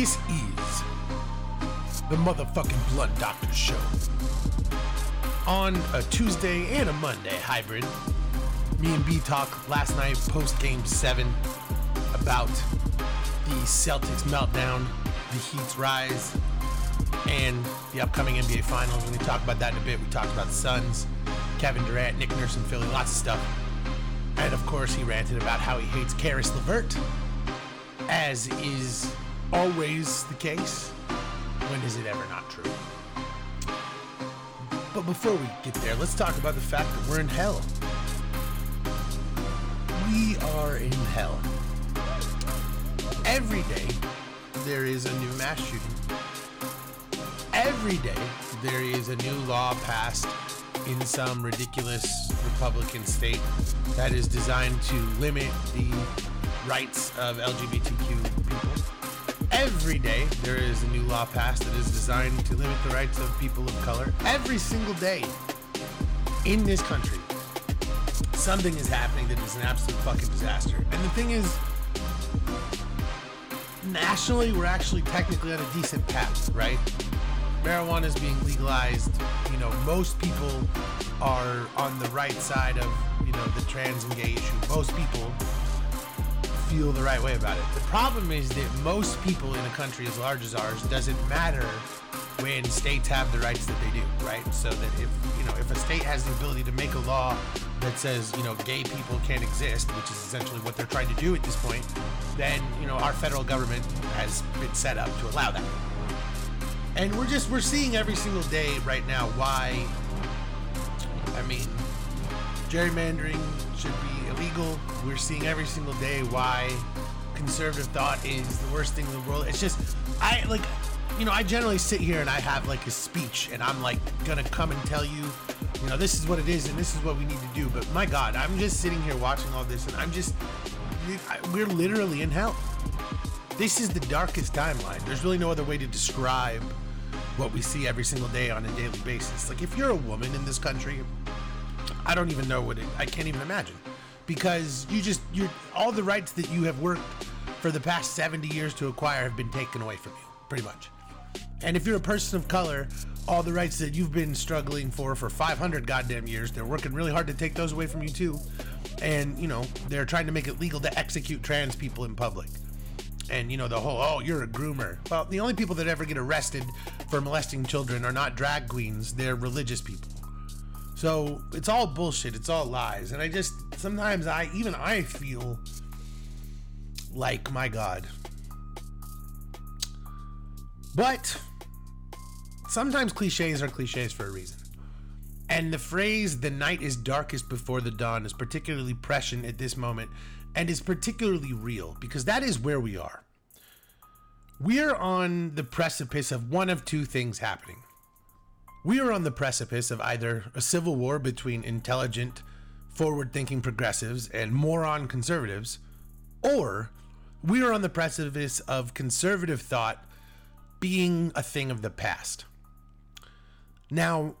This is the motherfucking Blunt Doctor Show. On a Tuesday and a Monday hybrid, me and B talk last night post game seven about the Celtics meltdown, the Heat's rise, and the upcoming NBA Finals. Going to talk about that in a bit. We talked about the Suns, Kevin Durant, Nick Nurse in Philly, lots of stuff. And of course, he ranted about how he hates Caris LeVert, as is always the case. When is it ever not true? But before we get there, let's talk about the fact that we're in hell. We are in hell. Every day, there is a new mass shooting. Every day, there is a new law passed in some ridiculous Republican state that is designed to limit the rights of LGBTQ. Every day, there is a new law passed that is designed to limit the rights of people of color. Every single day in this country, something is happening that is an absolute fucking disaster. And the thing is, nationally, we're actually technically on a decent path, right? Marijuana is being legalized. You know, most people are on the right side of, you know, the trans and gay issue. Most people feel the right way about it. The problem is that most people in a country as large as ours doesn't matter when states have the rights that they do, right? So that if, you know, if a state has the ability to make a law that says, you know, gay people can't exist, which is essentially what they're trying to do at this point, then, you know, our federal government has been set up to allow that. And we're just we're seeing every single day right now why I mean gerrymandering should be illegal. We're seeing every single day why conservative thought is the worst thing in the world. It's just I like you know, I generally sit here and I have like a speech and I'm like gonna come and tell you, you know, this is what it is and this is what we need to do. But my God, I'm just sitting here watching all this and I'm just, we're literally in hell. This is the darkest timeline. There's really no other way to describe what we see every single day on a daily basis. Like if you're a woman in this country, I don't even know what it, I can't even imagine. Because you just, you're, all the rights that you have worked for the past 70 years to acquire have been taken away from you, pretty much. And if you're a person of color, all the rights that you've been struggling for for 500 goddamn years, they're working really hard to take those away from you too. And, you know, they're trying to make it legal to execute trans people in public. And, you know, the whole, oh, you're a groomer. Well, the only people that ever get arrested for molesting children are not drag queens, they're religious people. So it's all bullshit, it's all lies. And I just, sometimes I, even I feel like, my God. But sometimes cliches are cliches for a reason. And the phrase, the night is darkest before the dawn, is particularly prescient at this moment and is particularly real because that is where we are. We're on the precipice of one of two things happening. We are on the precipice of either a civil war between intelligent, forward thinking progressives and moron conservatives, or we are on the precipice of conservative thought being a thing of the past. Now,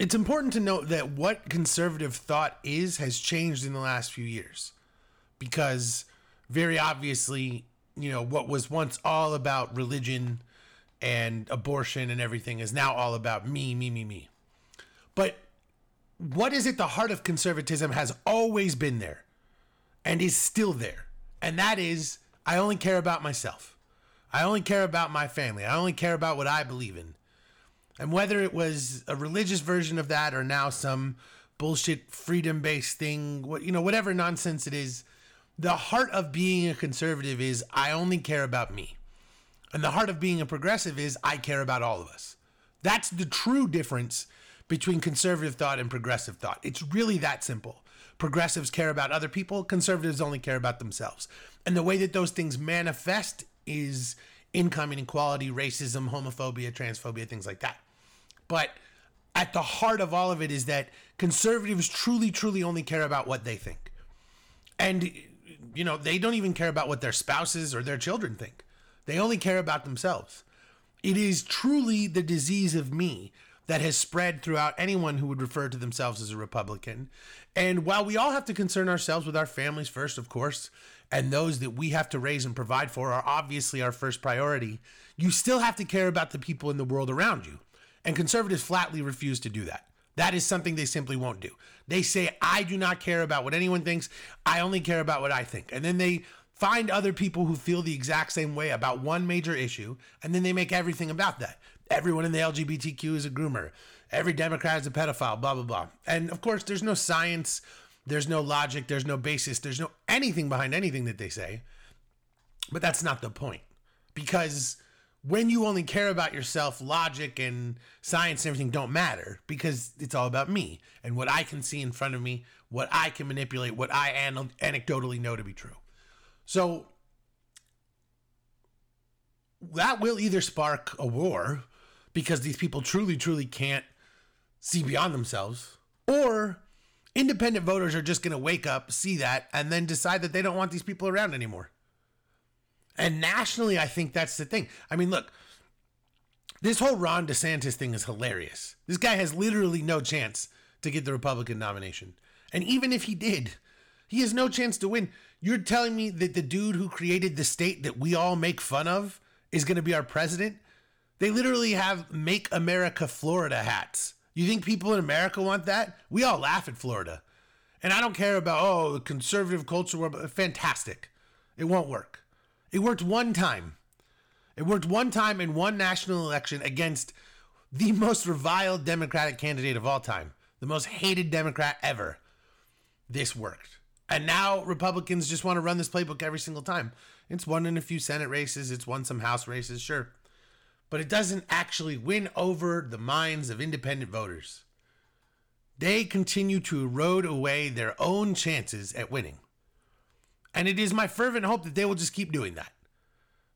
it's important to note that what conservative thought is has changed in the last few years because very obviously, you know, what was once all about religion and abortion and everything is now all about me, me, me, me. But what is at the heart of conservatism has always been there and is still there. And that is, I only care about myself. I only care about my family. I only care about what I believe in. And whether it was a religious version of that or now some bullshit freedom based thing, what you know, whatever nonsense it is, the heart of being a conservative is I only care about me. And the heart of being a progressive is I care about all of us. That's the true difference between conservative thought and progressive thought. It's really that simple. Progressives care about other people, conservatives only care about themselves. And the way that those things manifest is income inequality, racism, homophobia, transphobia, things like that. But at the heart of all of it is that conservatives truly, truly only care about what they think. And, you know, they don't even care about what their spouses or their children think, they only care about themselves. It is truly the disease of me that has spread throughout anyone who would refer to themselves as a Republican. And while we all have to concern ourselves with our families first, of course, and those that we have to raise and provide for are obviously our first priority, you still have to care about the people in the world around you. And conservatives flatly refuse to do that. That is something they simply won't do. They say, I do not care about what anyone thinks. I only care about what I think. And then they find other people who feel the exact same way about one major issue, and then they make everything about that. Everyone in the LGBTQ is a groomer. Every Democrat is a pedophile, blah, blah, blah. And of course, there's no science, there's no logic, there's no basis, there's no anything behind anything that they say. But that's not the point. Because when you only care about yourself, logic and science and everything don't matter because it's all about me and what I can see in front of me, what I can manipulate, what I an- anecdotally know to be true. So that will either spark a war because these people truly, truly can't see beyond themselves, or independent voters are just going to wake up, see that, and then decide that they don't want these people around anymore. And nationally, I think that's the thing. I mean, look, this whole Ron DeSantis thing is hilarious. This guy has literally no chance to get the Republican nomination. And even if he did, he has no chance to win. You're telling me that the dude who created the state that we all make fun of is going to be our president? They literally have Make America Florida hats. You think people in America want that? We all laugh at Florida. And I don't care about, oh, the conservative culture war, fantastic. It won't work. It worked one time. It worked one time in one national election against the most reviled Democratic candidate of all time, the most hated Democrat ever. This worked. And now Republicans just want to run this playbook every single time. It's won in a few Senate races, it's won some House races, sure. But it doesn't actually win over the minds of independent voters. They continue to erode away their own chances at winning. And it is my fervent hope that they will just keep doing that.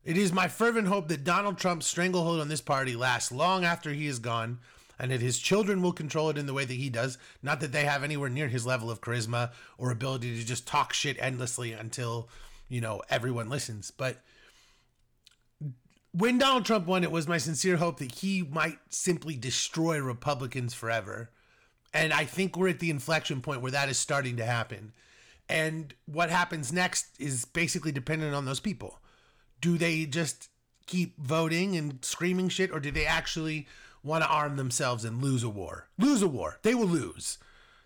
It is my fervent hope that Donald Trump's stranglehold on this party lasts long after he is gone and that his children will control it in the way that he does. Not that they have anywhere near his level of charisma or ability to just talk shit endlessly until, you know, everyone listens. But when Donald Trump won, it was my sincere hope that he might simply destroy Republicans forever. And I think we're at the inflection point where that is starting to happen. And what happens next is basically dependent on those people. Do they just keep voting and screaming shit, or do they actually want to arm themselves and lose a war. Lose a war. They will lose.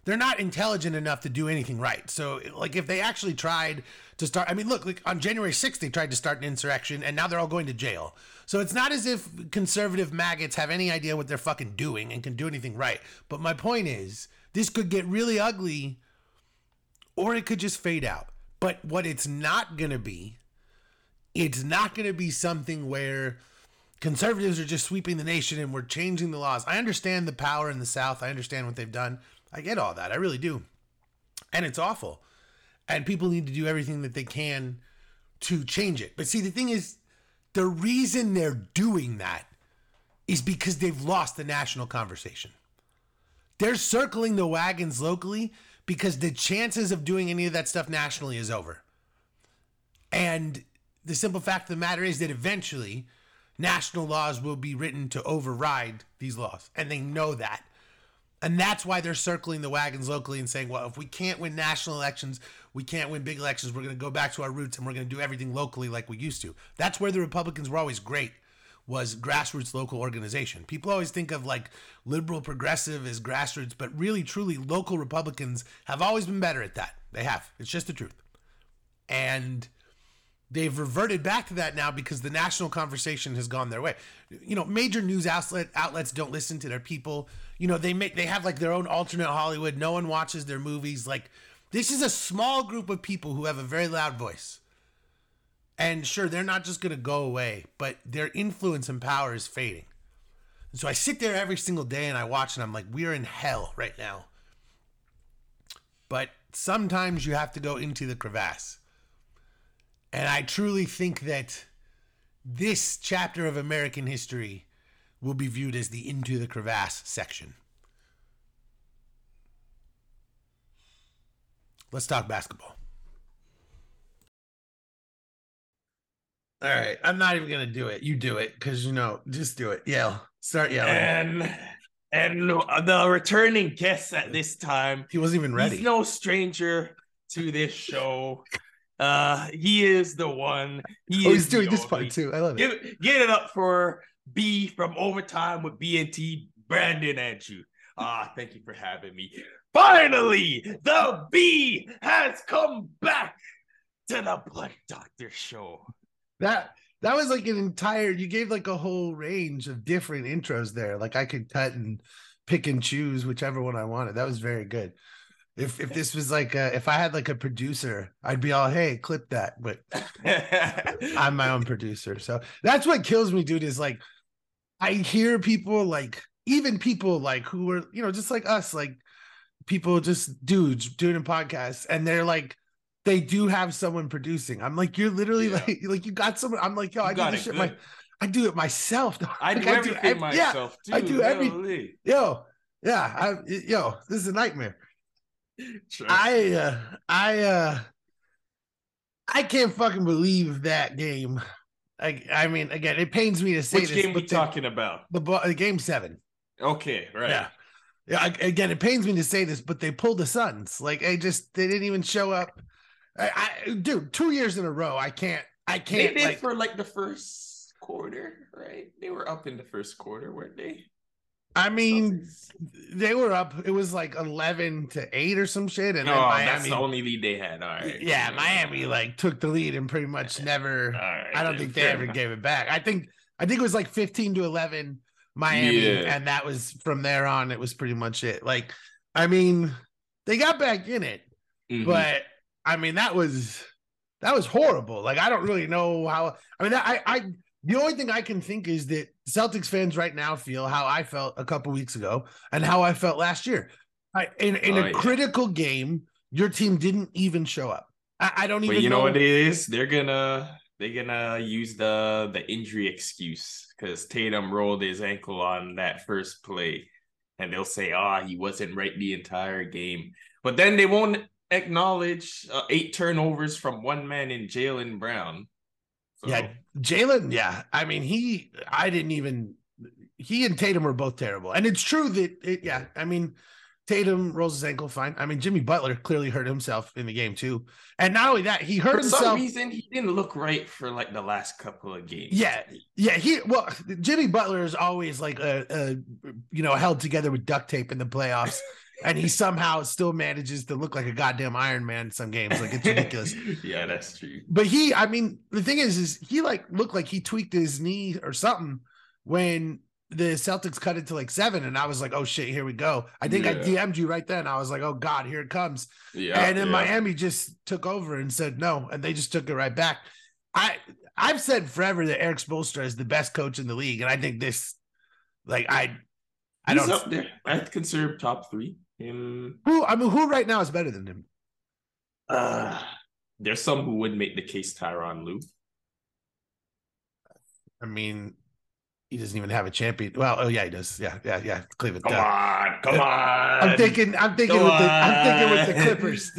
They're not intelligent enough to do anything right. So, like, if they actually tried to start, I mean, look, like on January 6th, they tried to start an insurrection and now they're all going to jail. So, it's not as if conservative maggots have any idea what they're fucking doing and can do anything right. But my point is, this could get really ugly or it could just fade out. But what it's not going to be, it's not going to be something where conservatives are just sweeping the nation and we're changing the laws. I understand the power in the South. I understand what they've done. I get all that. I really do. And it's awful. And people need to do everything that they can to change it. But see, the thing is, the reason they're doing that is because they've lost the national conversation. They're circling the wagons locally because the chances of doing any of that stuff nationally is over. And the simple fact of the matter is that eventually national laws will be written to override these laws. And they know that. And that's why they're circling the wagons locally and saying, well, if we can't win national elections, we can't win big elections, we're going to go back to our roots and we're going to do everything locally like we used to. That's where the Republicans were always great was grassroots local organization. People always think of like liberal progressive as grassroots, but really truly local Republicans have always been better at that. They have. It's just the truth. And they've reverted back to that now because the national conversation has gone their way. You know, major news outlet outlets don't listen to their people. You know, they make they have like their own alternate Hollywood. No one watches their movies. Like this is a small group of people who have a very loud voice. And sure, they're not just going to go away, but their influence and power is fading. And so I sit there every single day and I watch and I'm like, we're in hell right now. But sometimes you have to go into the crevasse and I truly think that this chapter of American history will be viewed as the into the crevasse section. Let's talk basketball. All right, I'm not even gonna do it. You do it because you know, just do it. Yell, start yelling. And and the returning guest at this time, he wasn't even ready. He's no stranger to this show. Uh, he is the one. He Oh, is he's doing this part too. I love it. Give, get it up for B from Ovatime with BNT, Brandon Andrew. Ah, thank you for having me. Finally, the B has come back to the Blunt Doctor show. That that was like an entire. You gave like a whole range of different intros there. Like I could cut and pick and choose whichever one I wanted. That was very good. If if this was like a, if I had like a producer, I'd be all hey clip that. But I'm my own producer, so that's what kills me, dude. Is like I hear people like even people like who are you know just like us like people just dudes doing a podcast and they're like they do have someone producing. I'm like you're literally Yeah. like like you got someone. I'm like yo You I do got this it shit my. I do it myself. dog. I do Like, everything ev- yeah, myself too. I do every- yo, yeah, I, yo, this is a nightmare. Trust I uh I uh I can't fucking believe that game. I I mean again, it pains me to say Which this, game we the, talking about? the, the game seven. Okay, right. Yeah. Yeah, I- again, it pains me to say this, but they pulled the Suns. Like, they just they didn't even show up. I, I dude, two years in a row. I can't. I can't. They did Like, for like the first quarter, right? They were up in the first quarter, weren't they? I mean, Celtics? they were up. It was like eleven to eight or some shit, and oh, then that's the only lead they had. All right. yeah, Miami like took the lead and pretty much never. All right, I don't think they ever enough. gave it back. I think I think it was like fifteen to eleven Miami, Yeah. and that was from there on. It was pretty much it. Like, I mean, they got back in it. Mhm. but I mean that was that was horrible. Like I don't really know how. I mean, I I the only thing I can think is that Celtics fans right now feel how I felt a couple weeks ago and how I felt last year. I in in Oh, a yeah. critical game, your team didn't even show up. I, I don't even But you know know. what it is? They're gonna they're gonna use the the injury excuse because Tatum rolled his ankle on that first play, and they'll say, "Ah, he wasn't right the entire game." But then they won't acknowledge uh, eight turnovers from one man in Jalen Brown. So, Yeah, Jalen. Yeah, I mean he. I didn't even. He and Tatum were both terrible, and it's true that. It, yeah, I mean, Tatum rolls his ankle fine. I mean, Jimmy Butler clearly hurt himself in the game too, and not only that, he hurt for some reason he didn't look right for like the last couple of games. Yeah, yeah. He well, Jimmy Butler is always like a, a you know held together with duct tape in the playoffs, and he somehow still manages to look like a goddamn Iron Man in some games. Like it's ridiculous. yeah, that's true. But he, I mean, the thing is, is he like looked like he tweaked his knee or something when the Celtics cut it to like seven, and I was like, oh shit, here we go. I think I DM'd you right then. I was like, oh god, here it comes. Yeah, and then yeah. Miami just took over and said no, and they just took it right back. I I've said forever that Erik Spoelstra is the best coach in the league, and I think this, like I, I He's don't. up there. I'd consider him top three. Him Who I mean, who right now is better than him? Uh, there's some who would make the case Tyronn Lue. I mean, he doesn't even have a champion. Well, oh yeah, he does. Yeah, yeah, yeah. Cleveland. Come uh, on, come on. I'm thinking. I'm thinking Go with the. I'm thinking with the. Clippers.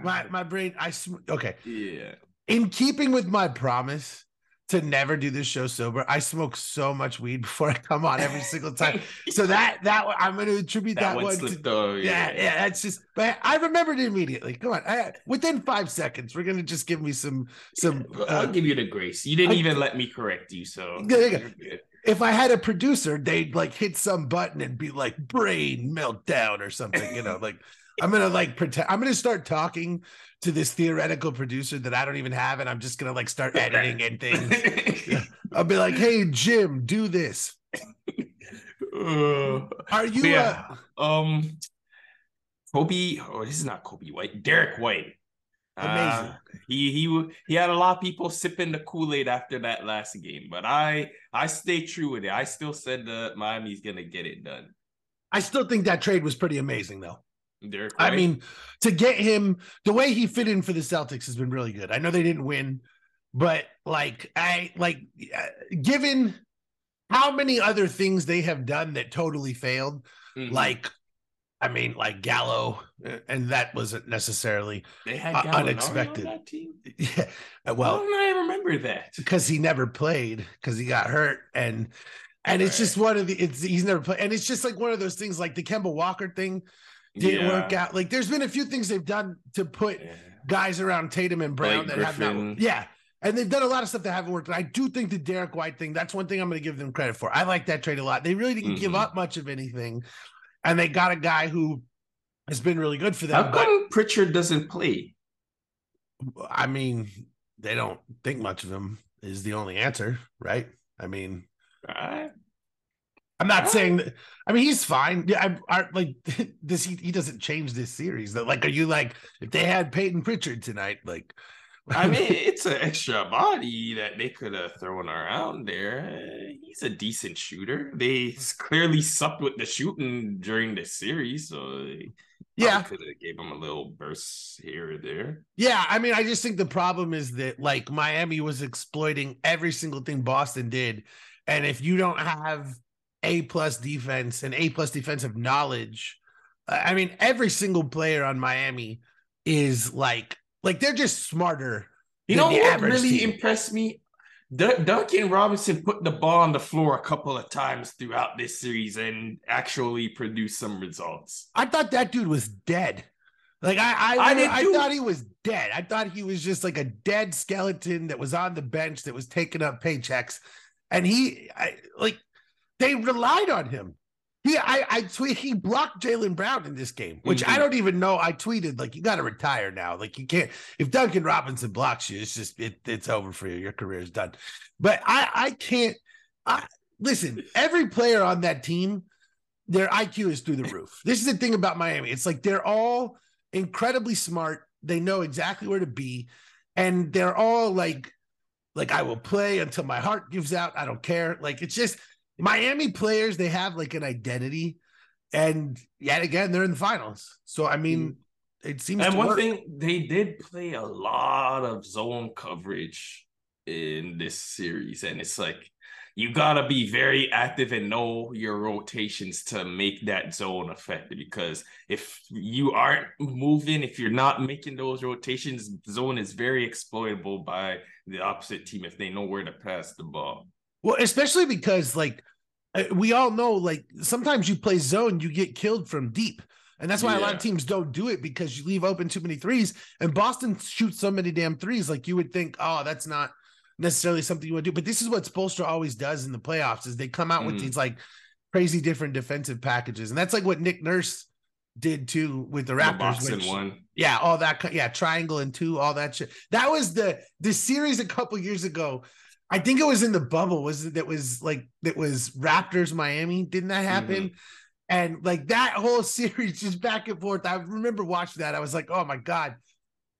My my brain. I sm- okay. yeah. In keeping with my promise to never do this show sober, I smoke so much weed before I come on every single time. So that that one- I'm going to attribute that, that one one. To, though. yeah, yeah. That's just. But I remembered it immediately. Come on. I, within five seconds, we're going to just give me some some. I'll Uh, give you the grace. You didn't I- even let me correct you, so Yeah, yeah, yeah. you're if I had a producer, they'd like hit some button and be like brain meltdown or something, you know, like I'm gonna like pretend I'm gonna start talking to this theoretical producer that I don't even have, and I'm just gonna like start editing and things. I'll be like, hey Jim, do this. Uh, Are you yeah. uh, Um, Kobe. Oh, this is not Kobe White. Derek White. Amazing. Uh, he he he had a lot of people sipping the Kool Aid after that last game, but I I stay true with it. I still said that Miami's gonna get it done. I still think that trade was pretty amazing though. Derek I mean, to get him the way he fit in for the Celtics has been really good. I know they didn't win, but like I like uh, given how many other things they have done that totally failed, Mhm. like I mean, like Gallo, uh, and that wasn't necessarily they had uh, Gallinari unexpected. on that team. yeah. Well, Well, How did I remember that? because he never played because he got hurt and and it's just one of the it's he's never played and it's just like one of those things like the Kemba Walker thing didn't Yeah. work out. Like there's been a few things they've done to put Yeah. guys around Tatum and Brown Blake that have not. Yeah. And they've done a lot of stuff that haven't worked. And I do think the Derek White thing, that's one thing I'm going to give them credit for. I like that trade a lot. They really didn't give Mhm. up much of anything. And they got a guy who has been really good for them. How But come Pritchard doesn't play? I mean, they don't think much of him is the only answer, right? I mean, Right? I'm not Yeah. saying that. I mean, he's fine. Yeah, I, I like this. He, he doesn't change this series. That like, are you like if they had Payton Pritchard tonight? Like, I mean, it's an extra body that they could have thrown around there. He's a decent shooter. They clearly sucked with the shooting during the series, so yeah, could have gave him a little burst here or there. yeah. I mean, I just think the problem is that like Miami was exploiting every single thing Boston did, and if you don't have a plus defense and a plus defensive knowledge, I mean, every single player on Miami is like like they're just smarter. You know what really team. impressed me? Dun- Duncan Robinson put the ball on the floor a couple of times throughout this series and actually produced some results. I thought that dude was dead. Like I, I, I I, I too. thought he was dead. I thought he was just like a dead skeleton that was on the bench that was taking up paychecks, and he, I, like, they relied on him. He, I, I tweet he blocked Jalen Brown in this game, which I Mhm. don't even know. I tweeted like, you got to retire now. Like you can't. If Duncan Robinson blocks you, it's just it, it's over for you. Your career is done. But I, I can't. I listen. Every player on that team their IQ is through the roof. This is the thing about Miami. It's like they're all incredibly smart. They know exactly where to be, and they're all like, like I will play until my heart gives out. I don't care. Like it's just Miami players. They have like an identity, and yet again, they're in the finals. So I mean, mm. it seems. And one work. thing, they did play a lot of zone coverage in this series, and it's like you gotta be very active and know your rotations to make that zone effective. Because if you aren't moving, if you're not making those rotations, zone is very exploitable by the opposite team if they know where to pass the ball. Well, especially because like we all know, like sometimes you play zone, you get killed from deep. And that's why a lot of teams don't do it because you leave open too many threes. And Boston shoots so many damn threes. Like you would think, oh, that's not necessarily something you would do. But this is what Spoelstra always does in the playoffs is they come out with Mhm. these like crazy different defensive packages. And that's like what Nick Nurse did too with the The Raptors. boxing which- one. yeah, all that. Yeah, triangle and two, all that shit. That was the the series a couple years ago. I think it was in the bubble. Was it that was like that was Raptors Miami? Didn't that happen? And like that whole series, just back and forth. I remember watching that. I was like, oh my god,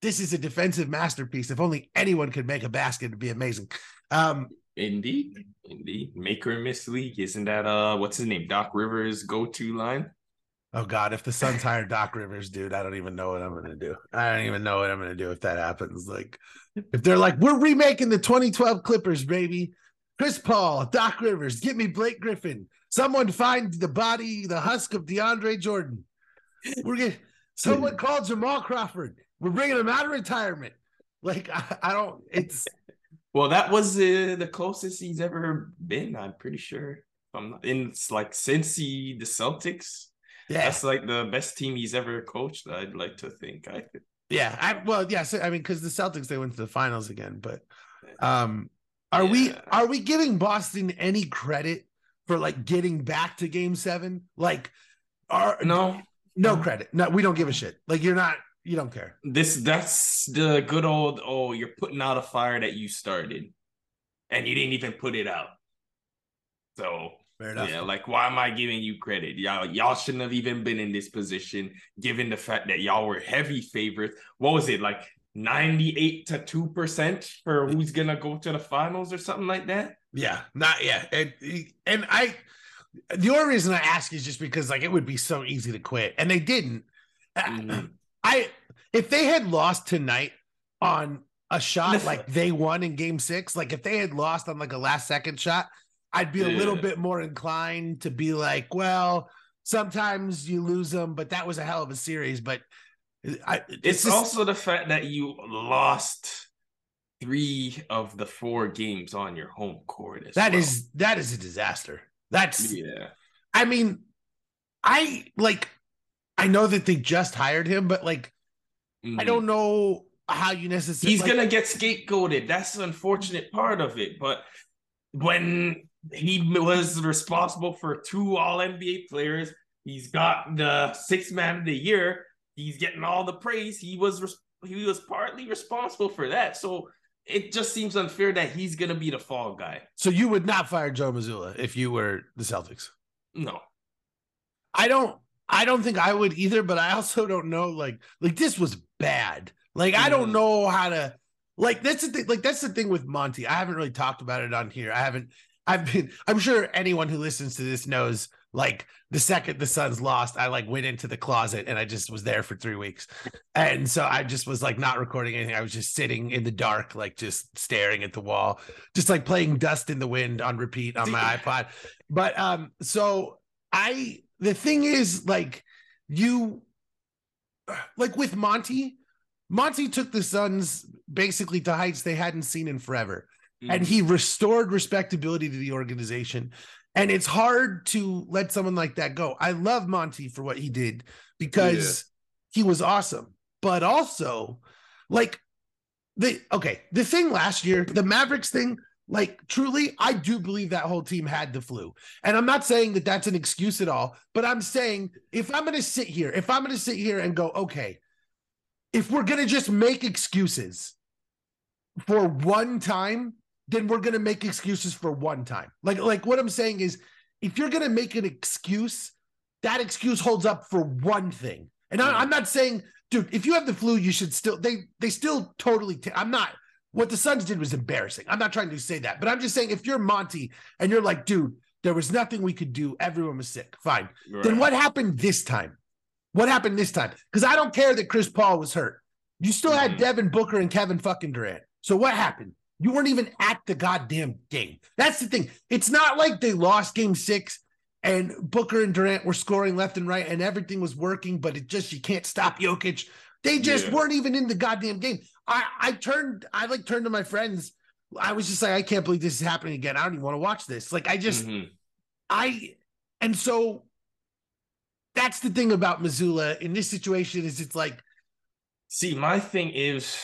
this is a defensive masterpiece. If only anyone could make a basket, it'd be amazing. Um, Indeed, indeed. Make or miss league. Isn't that uh what's his name? Doc Rivers go-to line? oh god, if the Suns hire Doc Rivers, dude, I don't even know what I'm gonna do. I don't even know what I'm gonna do if that happens. Like, if they're like, we're remaking the 2012 Clippers, baby. Chris Paul, Doc Rivers, get me Blake Griffin. Someone find the body, the husk of DeAndre Jordan. We're gonna someone called Jamal Crawford. We're bringing him out of retirement. Like I, I don't. It's Well, that was uh, the closest he's ever been. I'm pretty sure. I'm not, in it's like since he the Celtics, yeah, that's like the best team he's ever coached. I'd like to think. I think. Yeah. I well, yeah. So, I mean, because the Celtics they went to the finals again, but um, are we are we giving Boston any credit for like getting back to Game Seven? Like, are No, no credit. No, we don't give a shit. Like, you're not. You don't care. this that's the good old. Oh, you're putting out a fire that you started, and you didn't even put it out. So Fair enough. Yeah, like why am I giving you credit? Y'all, y'all shouldn't have even been in this position, given the fact that y'all were heavy favorites. What was it like, ninety-eight to two percent for who's gonna go to the finals or something like that? Yeah, not yeah, and and I. The only reason I ask is just because like it would be so easy to quit, and they didn't. Mhm. I if they had lost tonight on a shot like they won in Game Six, like if they had lost on like a last second shot, I'd be a little bit more inclined to be like, well, sometimes you lose them, but that was a hell of a series. But I, It's, it's, just, also the fact that you lost three of the four games on your home court. That well. is that is a disaster. That's yeah. I mean, I like I know that they just hired him, but like I Mhm. don't know how you necessarily. He's like, gonna get scapegoated. That's the unfortunate part of it. But when he was responsible for two All NBA players, he's got the six man of the year. He's getting all the praise. He was he was partly responsible for that. So it just seems unfair that he's gonna be the fall guy. So you would not fire Joe Mazzulla if you were the Celtics? No. I don't I don't think I would either, but I also don't know like like this was bad. Like I don't mm. know how to like that's the thing like that's the thing with Monty. I haven't really talked about it on here. I haven't I've been I'm sure anyone who listens to this knows like the second the Suns lost, I like went into the closet and I just was there for three weeks. And so I just was like not recording anything. I was just sitting in the dark, like just staring at the wall, just like playing dust in the wind on repeat on my iPod. But um, so I the thing is like you like with Monty, Monty took the Suns basically to heights they hadn't seen in forever. Mm-hmm. And he restored respectability to the organization. And it's hard to let someone like that go. I love Monty for what he did because yeah. he was awesome. But also, like the okay, the thing last year, the Mavericks thing, like truly, I do believe that whole team had the flu. And I'm not saying that that's an excuse at all, but I'm saying if I'm going to sit here, if I'm going to sit here and go, okay, if we're going to just make excuses for one time, then we're going to make excuses for one time. Like like what I'm saying is if you're going to make an excuse, that excuse holds up for one thing. And I, am not saying, dude, if you have the flu, you should still they they still totally. i am not. What the Suns did was embarrassing. I'm not trying to say that, but I'm just saying if you're Monty and you're like, dude, there was nothing we could do. Everyone was sick. Fine. Right. Then what happened this time? What happened this time? Because I don't care that Chris Paul was hurt. You still mm-hmm. had Devin Booker and Kevin fucking Durant. So what happened? You weren't even at the goddamn game. That's the thing. It's not like they lost game six and Booker and Durant were scoring left and right and everything was working, but it just, you can't stop Jokic. They just yeah. weren't even in the goddamn game. I, I turned, I like turned to my friends. I was just like, I can't believe this is happening again. I don't even want to watch this. Like, I just, mm-hmm. I, and so that's the thing about Mazzulla in this situation is it's like, see, my thing is,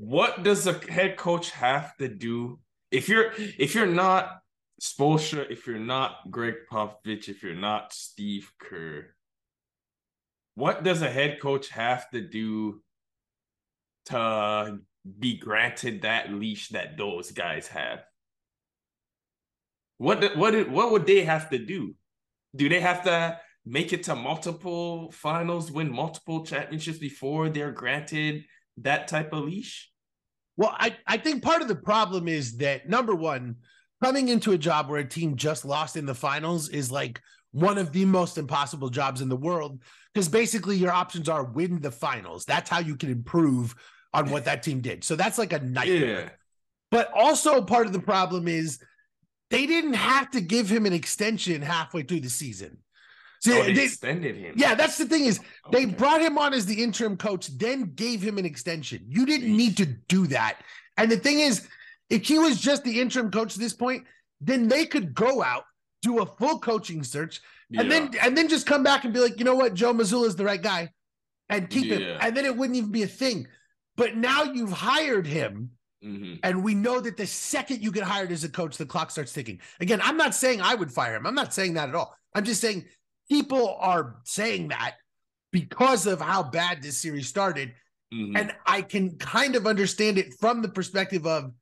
what does a head coach have to do if you're if you're not Spoelstra, if you're not Gregg Popovich, if you're not Steve Kerr, what does a head coach have to do to be granted that leash that those guys have? What what what would they have to do? Do they have to make it to multiple finals, win multiple championships before they're granted that type of leash? Well, I, I think part of the problem is that number one, coming into a job where a team just lost in the finals is like one of the most impossible jobs in the world because basically your options are win the finals. That's how you can improve on what that team did. So that's like a nightmare. Yeah. But also part of the problem is they didn't have to give him an extension halfway through the season. So oh, they, they, extended him. Yeah, that's the thing is okay. they brought him on as the interim coach, then gave him an extension. You didn't need to do that. And the thing is, if he was just the interim coach at this point, then they could go out, do a full coaching search, yeah. and then and then just come back and be like, you know what, Joe Mazzulla is the right guy, and keep yeah. him, and then it wouldn't even be a thing. But now you've hired him. Mm-hmm. And we know that the second you get hired as a coach, the clock starts ticking. Again, I'm not saying I would fire him. I'm not saying that at all. I'm just saying people are saying that because of how bad this series started. Mm-hmm. And I can kind of understand it from the perspective of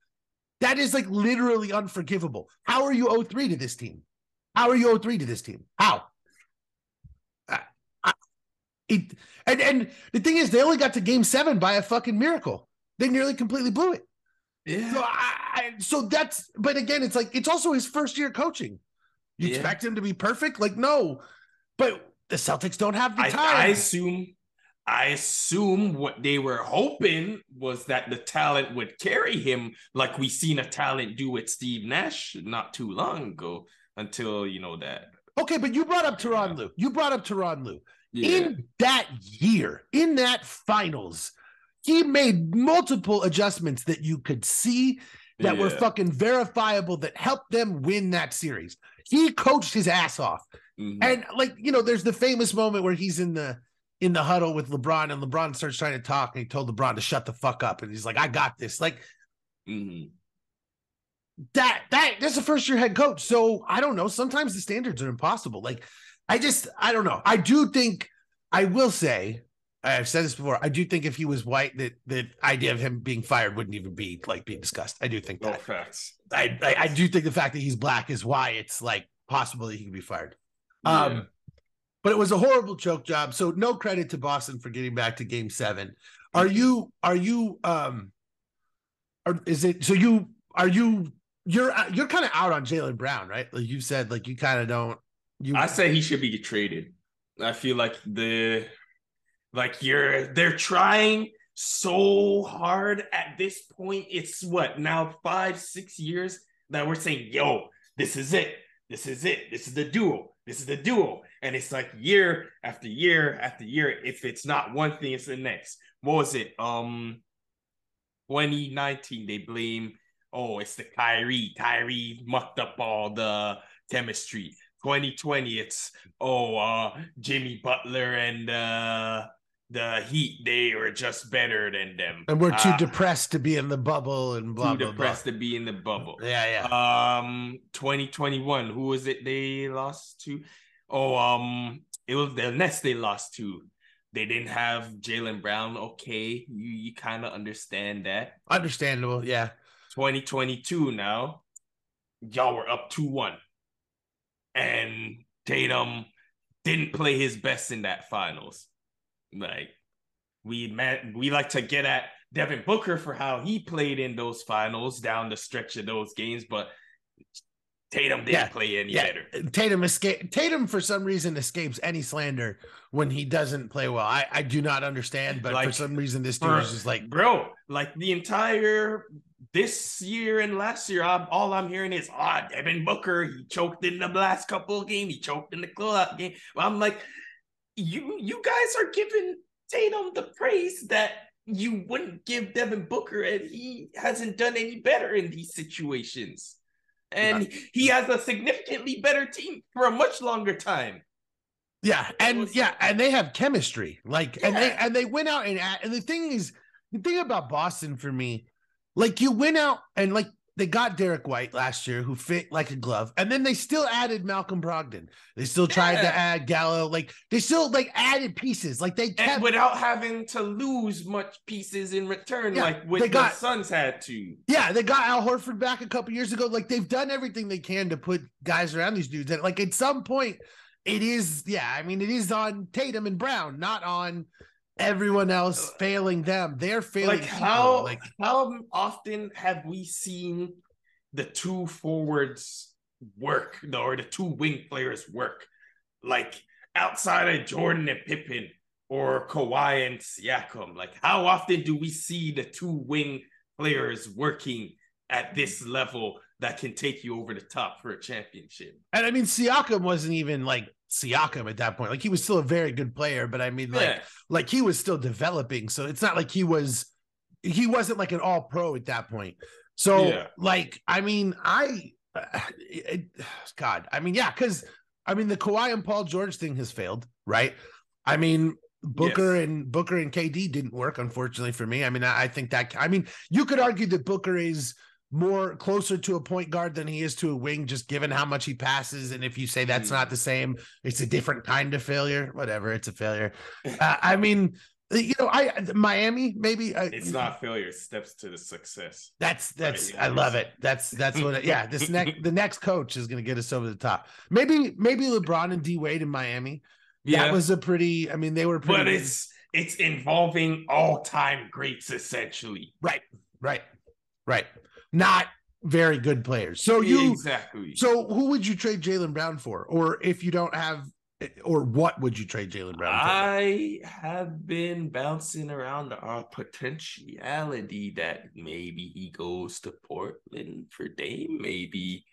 that is like literally unforgivable. How are you 03 to this team? How are you 03 to this team? How? it, and and the thing is, they only got to game seven by a fucking miracle. They nearly completely blew it. Yeah. So, I, so that's, but again, it's like it's also his first year coaching. You yeah. expect him to be perfect? Like, no, but the Celtics don't have the time. I, I assume I assume what they were hoping was that the talent would carry him, like we seen a talent do with Steve Nash not too long ago. Until you know that. Okay, but you brought up Tyronn Lue. You brought up Tyronn Lue. Yeah. In that year, in that finals, he made multiple adjustments that you could see that yeah. were fucking verifiable that helped them win that series. He coached his ass off. Mm-hmm. And like, you know, there's the famous moment where he's in the in the huddle with LeBron, and LeBron starts trying to talk, and he told LeBron to shut the fuck up, and he's like, "I got this." Like Mhm. that. That that's a first year head coach. So I don't know. Sometimes the standards are impossible. Like I just I don't know. I do think I will say. I've said this before. I do think if he was white, that the idea of him being fired wouldn't even be like being discussed. I do think No that. facts. I, I I do think the fact that he's black is why it's like possible that he could be fired. Um, Yeah. but it was a horrible choke job. So no credit to Boston for getting back to Game Seven. Are you? Are you? Um, or is it? So you are you? You're you're kind of out on Jalen Brown, right? Like you said, like you kind of don't. You I say he should be traded. I feel like the like you're they're trying so hard at this point. It's what now five, six years that we're saying, yo, this is it. This is it. This is the duo. This is the duo. And it's like year after year after year. If it's not one thing, it's the next. What was it? Um 2019, they blame, oh, it's the Kyrie. Kyrie mucked up all the chemistry. 2020, it's oh uh Jimmy Butler and uh the Heat, they were just better than them. and we're too Ah, depressed to be in the bubble and blah too blah depressed blah. to be in the bubble. Yeah, yeah. Um 2021, who was it they lost to? Oh, um, it was the Nets they lost to. They didn't have Jalen Brown. Okay, you you kind of understand that. Understandable. Yeah. 2022 now, y'all were up 2-1. And Tatum didn't play his best in that finals. Like we met, we like to get at Devin Booker for how he played in those finals down the stretch of those games, but Tatum didn't Yeah, play any yeah. better. Tatum escape. Tatum for some reason escapes any slander when he doesn't play well. I I do not understand, but for some reason this dude is just like Bro, like the entire this year and last year, I'm, all I'm hearing is, ah, Devin Booker, he choked in the last couple of games, he choked in the closeout game. Well, I'm like, you you guys are giving Tatum the praise that you wouldn't give Devin Booker, and he hasn't done any better in these situations. And he has a significantly better team for a much longer time. Yeah, and was- yeah, and they have chemistry. Like, and they and they went out and and the thing is, the thing about Boston for me, like you went out and like they got Derek White last year, who fit like a glove, and then they still added Malcolm Brogdon. They still tried Yeah. to add Gallo. Like they still like added pieces. Like they And kept. without having to lose much pieces in return, Yeah, like with they the got- Suns had to. Yeah, they got Al Horford back a couple years ago. Like they've done everything they can to put guys around these dudes. And like at some point, it is, yeah, I mean, it is on Tatum and Brown, not on everyone else failing them. They're failing. Like people. how like how often have we seen the two forwards work, or the two wing players work? Like outside of Jordan and Pippen or Kawhi and Siakam, like how often do we see the two wing players working at this level that can take you over the top for a championship? and I mean Siakam wasn't even like Siakam at that point. Like he was still a very good player, but I mean, like, Yeah. like he was still developing. So it's not like he was he wasn't like an all pro at that point. So Yeah. like I mean I it, God I mean yeah because I mean the Kawhi and Paul George thing has failed right. I mean Booker Yes. and Booker and KD didn't work unfortunately for me. I mean I, I think that I mean you could argue that Booker is more closer to a point guard than he is to a wing, just given how much he passes. And if you say that's Mm. not the same, it's a different kind of failure. Whatever, it's a failure. Uh, I mean, you know, I Miami maybe. uh, It's not failure, steps to the success. That's that's. Right, I love it. That's that's what. It, yeah, this next the next coach is going to get us over the top. Maybe maybe LeBron and D Wade in Miami. That was a pretty. I mean, they were pretty. but it's it's involving all-time greats essentially. right, right, right. Not very good players. So you. exactly. So who would you Trae Jalen Brown for, or if you don't have, or what would you trade Jalen Brown for? I have been bouncing around our uh, potentiality that maybe he goes to Portland for Dame, maybe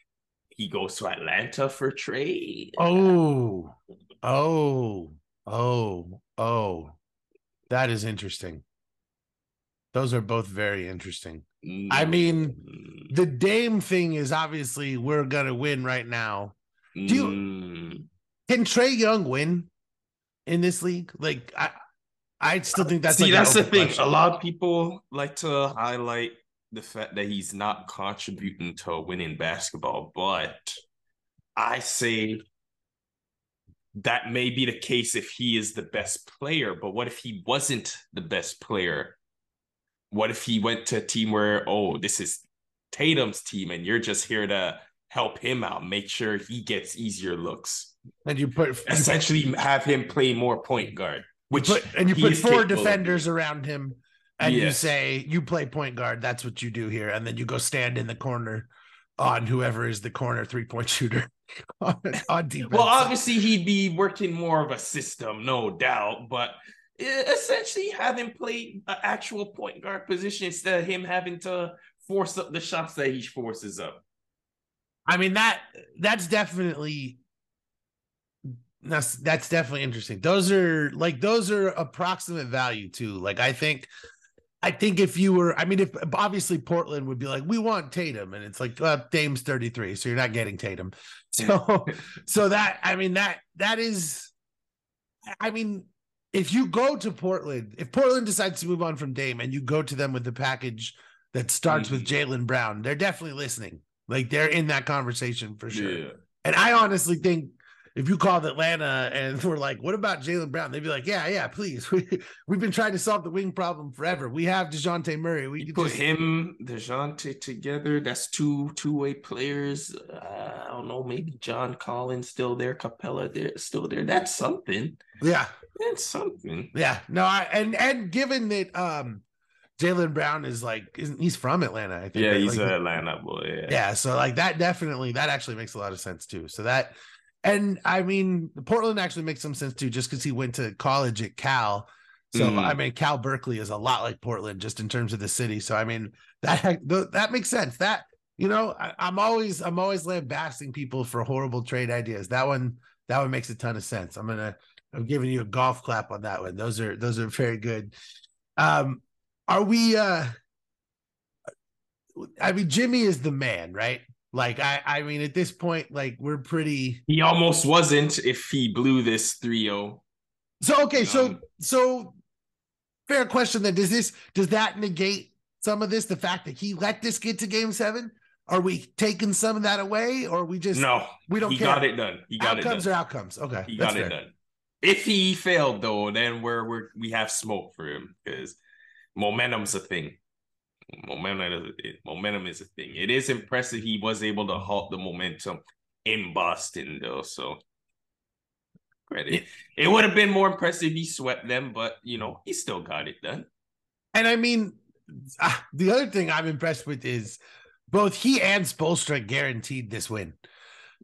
he goes to Atlanta for trade. Oh, oh, oh, oh. That is interesting. Those are both very interesting. I mean, Mm, The Dame thing is obviously we're gonna win right now. Do you- mm, Can Trae Young win? in this league. Like I, I still think that's See, like that's the thing. A lot of people like to highlight the fact that he's not contributing to winning basketball, but I say that may be the case if he is the best player. But what if he wasn't the best player? What if he went to a team where, oh, this is Tatum's team and you're just here to help him out, make sure he gets easier looks? And you put you put- Essentially, have him play more point guard, which put, and you put four defenders around him, and you say you play point guard. That's what you do here, and then you go stand in the corner on whoever is the corner three point shooter on, on defense. Well, obviously he'd be working more of a system, no doubt, but essentially having played an actual point guard position instead of him having to force up the shots that he forces up. I mean that that's definitely that's that's definitely interesting. Those are like those are approximate value too. Like I think I think if you were I mean if obviously Portland would be like we want Tatum and it's like uh, Dame's 33 so you're not getting Tatum. So so that I mean that that is I mean if you go to Portland, if Portland decides to move on from Dame and you go to them with the package that starts with mm-hmm. Jaylen Brown, they're definitely listening. Like they're in that conversation for sure. Yeah. And I honestly think if you called Atlanta and were like, what about Jaylen Brown? They'd be like, yeah, yeah, please. We, we've been trying to solve the wing problem forever. We have Dejounte Murray. We put just, him, Dejounte together. That's two two-way players. Uh, I don't know, maybe John Collins still there, Capela there, still there. That's something. yeah, That's something. yeah. No, I, and, and given that um Jaylen Brown is like, isn't he's from Atlanta, I think. Yeah, right? he's Like, an Atlanta boy. Yeah. yeah so like that definitely that actually makes a lot of sense too so that and i mean portland actually makes some sense too just because he went to college at cal. So Mhm. i mean cal berkeley is a lot like portland just in terms of the city. So i mean that that makes sense. That you know I, i'm always i'm always lambasting people for horrible trade ideas. That one that one makes a ton of sense. I'm gonna i'm giving you a golf clap on that one. Those are those are very good. Um are we uh I mean, Jimmy is the man, right? Like, I, I mean, at this point, like, we're pretty. He almost wasn't if he blew this 3-0. So, okay, so, Um, so, fair question. Then, does this does that negate some of this? The fact that he let this get to Game Seven? Are we taking some of that away, or we just No, we don't he care? got it done. He got outcomes it done. outcomes. Okay, He got it done. If he failed though, then we're we're we have smoke for him because momentum's a thing. Momentum is momentum is a thing. It is impressive he was able to halt the momentum in Boston though. So credit. It would have been more impressive if he swept them, but you know he still got it done. And I mean, ah, the other thing I'm impressed with is both he and Spoelstra guaranteed this win.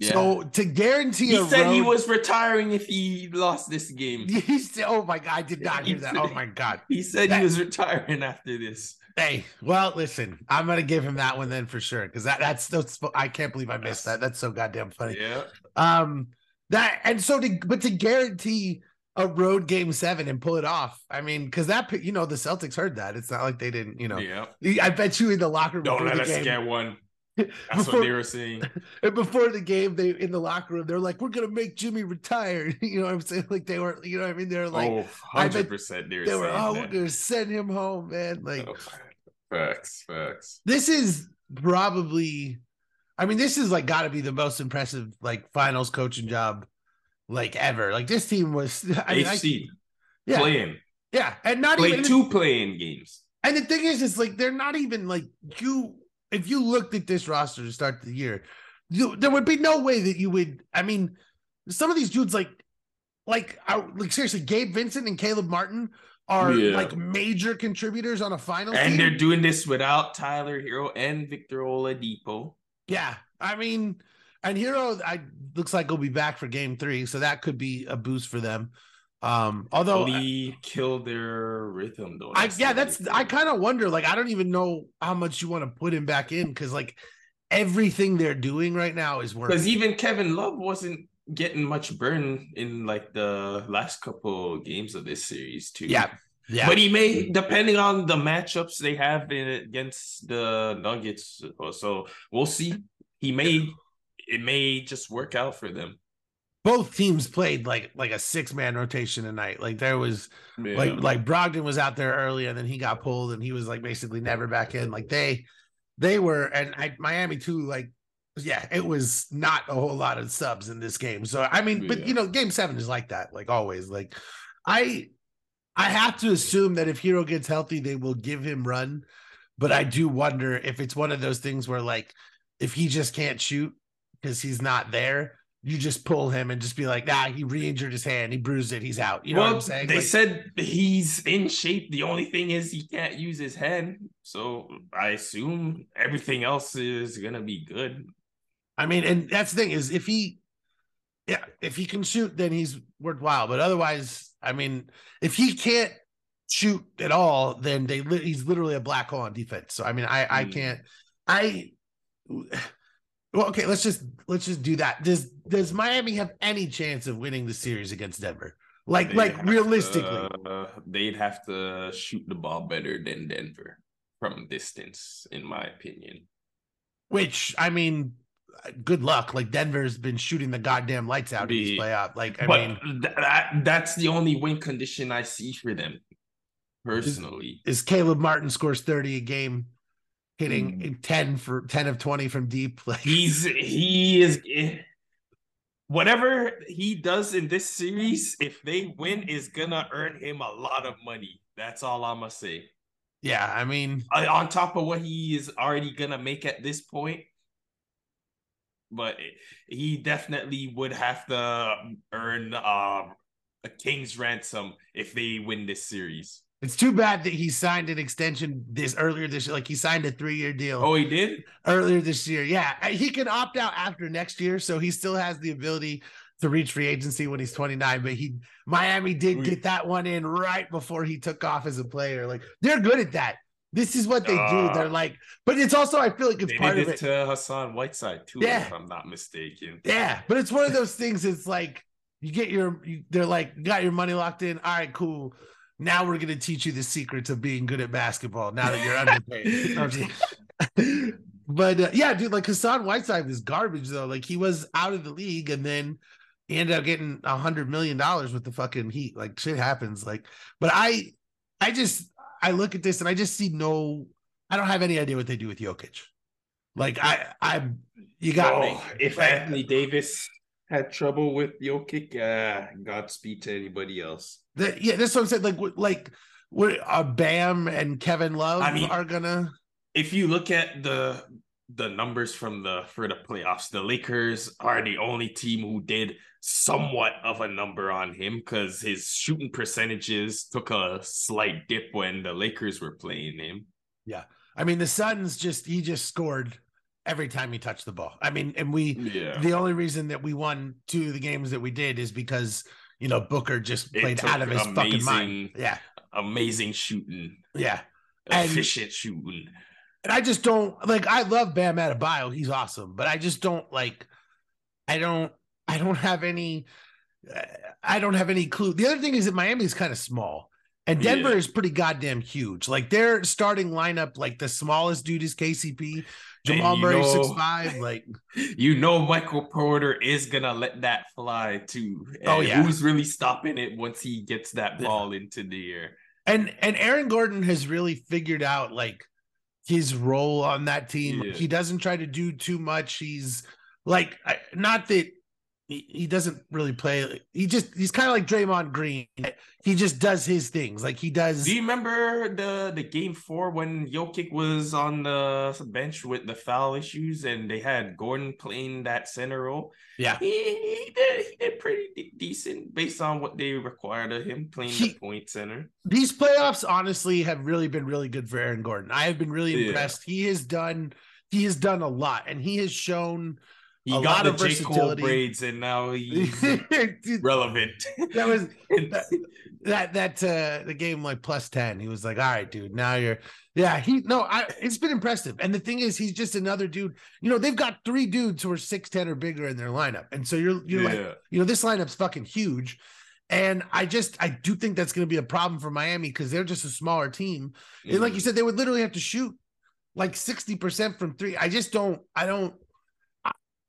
So to guarantee he said he was retiring if he lost this game. He said, "Oh my god, I did not hear He that. Oh my god." He said That- he was retiring after this. Hey, well, listen, I'm gonna give him that one then for sure because that that's that's I can't believe I missed that. That's so goddamn funny. Yeah. Um, that and so to but to guarantee a road game seven and pull it off. I mean, because that you know the Celtics heard that. It's not like they didn't. You know, Yeah. I bet you in the locker room Don't let us game, get one. That's before, what they were saying. and before the game, they in the locker room, they're like, "We're gonna make Jimmy retire." you know what I'm saying? Like they were, you know what I mean? They're like, oh, I bet 100% they were they were, "Oh, we're gonna send him home, man." Like Oh, facts, facts. this is probably i mean this is like got to be the most impressive like finals coaching job like ever like this team was i mean I, yeah playing, yeah and not even two playing games. and the thing is it's like they're not even like you if you looked at this roster to start the year you, there would be no way that you would i mean some of these dudes like like are, like seriously gabe vincent and caleb martin are Yeah. like major contributors on a final, And team. they're doing this without Tyler Herro and Victor Oladipo. Yeah, I mean, and Herro, I looks like he'll be back for Game Three, so that could be a boost for them. Um, although, Lee killed their rhythm though. I yeah, that's I kind of wonder. Like, I don't even know how much you want to put him back in because like everything they're doing right now is working. because even Kevin Love wasn't getting much burn in like the last couple games of this series too. yeah, yeah, But he may, depending on the matchups they have in, against the Nuggets, so we'll see. He may, it may just work out for them. Both teams played like like a six man rotation tonight. Like there was Yeah. like like Brogdon was out there early and then he got pulled and he was like basically never back in. Like they they were and I Miami too, like yeah, it was not a whole lot of subs in this game. So I mean, but Yeah. you know, game seven is like that, like always. Like I I have to assume that if Herro gets healthy, they will give him run. But I do wonder if it's one of those things where like if he just can't shoot because he's not there, you just pull him and just be like, nah, he re-injured his hand, he bruised it, he's out. You know well, what I'm saying? they Like- said he's in shape. The only thing is he can't use his hand. So I assume everything else is gonna be good. I mean, and that's the thing is if he, yeah, if he can shoot, then he's worthwhile. But otherwise, I mean, if he can't shoot at all, then they li- he's literally a black hole on defense. So I mean, I I Mm. can't. I well, okay, let's just let's just do that. Does does Miami have any chance of winning the series against Denver? Like They'd like realistically, to- they'd have to shoot the ball better than Denver from distance, in my opinion. which I mean, good luck. Like Denver's been shooting the goddamn lights out in these playoff. Like I mean, th- that that's the only win condition I see for them, personally. is Caleb Martin scores 30 a game, hitting Mm. 10 for 10 of 20 from deep. Like He's he is eh, whatever he does in this series. If they win, is gonna earn him a lot of money. That's all I'm gonna say. yeah, I mean, Uh, on top of what he is already gonna make at this point. But he definitely would have to earn um, a king's ransom if they win this series. It's too bad that he signed an extension this earlier this year. Like he signed a three year deal Oh, he did. earlier this year. Yeah, uh, he can opt out after next year, so he still has the ability to reach free agency when he's 29. But he Miami did get that one in right before he took off as a player. Like they're good at that. This is what they do. Uh, They're like, but it's also I feel like it's part did of it it. to Hassan Whiteside too, Yeah. if I'm not mistaken. Yeah, but it's one of those things. It's like you get your, you, they're like, got your money locked in. All right, cool. Now we're gonna teach you the secrets of being good at basketball. Now that you're underpaid. You know what I'm saying? but uh, yeah, dude, like Hassan Whiteside was garbage though. Like he was out of the league, and then he ended up getting a hundred million dollars with the fucking Heat. Like shit happens. Like, but I, I just, I look at this and I just see no. I don't have any idea what they do with Jokic. Like I, I, you got me. Oh, if Like, Anthony Davis had trouble with Jokic, uh, Godspeed to anybody else. That, yeah, that's what I'm saying. Like, what- like, what uh, Bam and Kevin Love I mean- are gonna. If you look at the the numbers from the for the playoffs, the Lakers are the only team who did somewhat of a number on him because his shooting percentages took a slight dip when the Lakers were playing him. Yeah. I mean, the Suns just he just scored every time he touched the ball. I mean, and we Yeah. the only reason that we won two of the games that we did is because you know Booker just played out of his fucking mind. Yeah, Amazing shooting, yeah. And- efficient shooting. And I just don't like. I love Bam Adebayo. He's awesome, but I just don't like. I don't. I don't have any. I don't have any clue. The other thing is that Miami is kind of small, and Denver Yeah. is pretty goddamn huge. Like their starting lineup, like the smallest dude is KCP, Jamal you Murray know- six five. Like You know Michael Porter is gonna let that fly too. Oh, yeah. Who's really stopping it once he gets that ball into the air? and and Aaron Gordon has really figured out like his role on that team. Yeah. He doesn't try to do too much. He's like not that he, he doesn't really play. He just he's kind of like Draymond Green. He just does his things. Like he does. Do you remember the the game four when Jokic was on the bench with the foul issues and they had Gordon playing that center role? yeah. He, he did he did pretty de- decent based on what they required of him playing He- the point center. These playoffs honestly have really been really good for Aaron Gordon. I have been really Yeah. impressed. He has done he has done a lot and he has shown He A got the J. Cole braids and now he's Dude, relevant. that was that that uh the game like plus 10 he was like all right dude now you're yeah he no i it's been impressive. And the thing is he's just another dude. You know they've got three dudes who are 6'10 or bigger in their lineup. And so you're you're like you know this lineup's fucking huge. And i just i do think that's going to be a problem for miami because they're just a smaller team. And like you Mhm. said they would literally have to shoot like 60% from three. I just don't i don't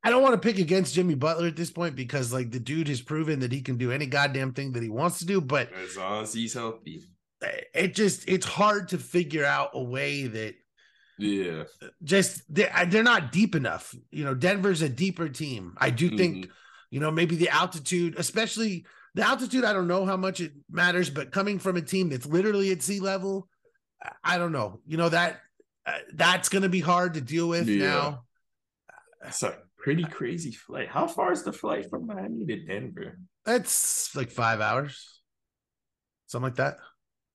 I- don't want to pick against Jimmy Butler at this point because like the dude has proven that he can do any goddamn thing that he wants to do, but As long as he's healthy. it just it's hard to figure out a way that Yeah. just they're, they're not deep enough. You know, Denver's a deeper team. I do think, Mhm. you know, maybe the altitude, especially the altitude, I don't know how much it matters, but coming from a team that's literally at sea level, I- don't know. You know that uh, that's going to be hard to deal with Yeah. now. A pretty crazy flight. How far is the flight from Miami to Denver? That's like 5 hours. Something like that.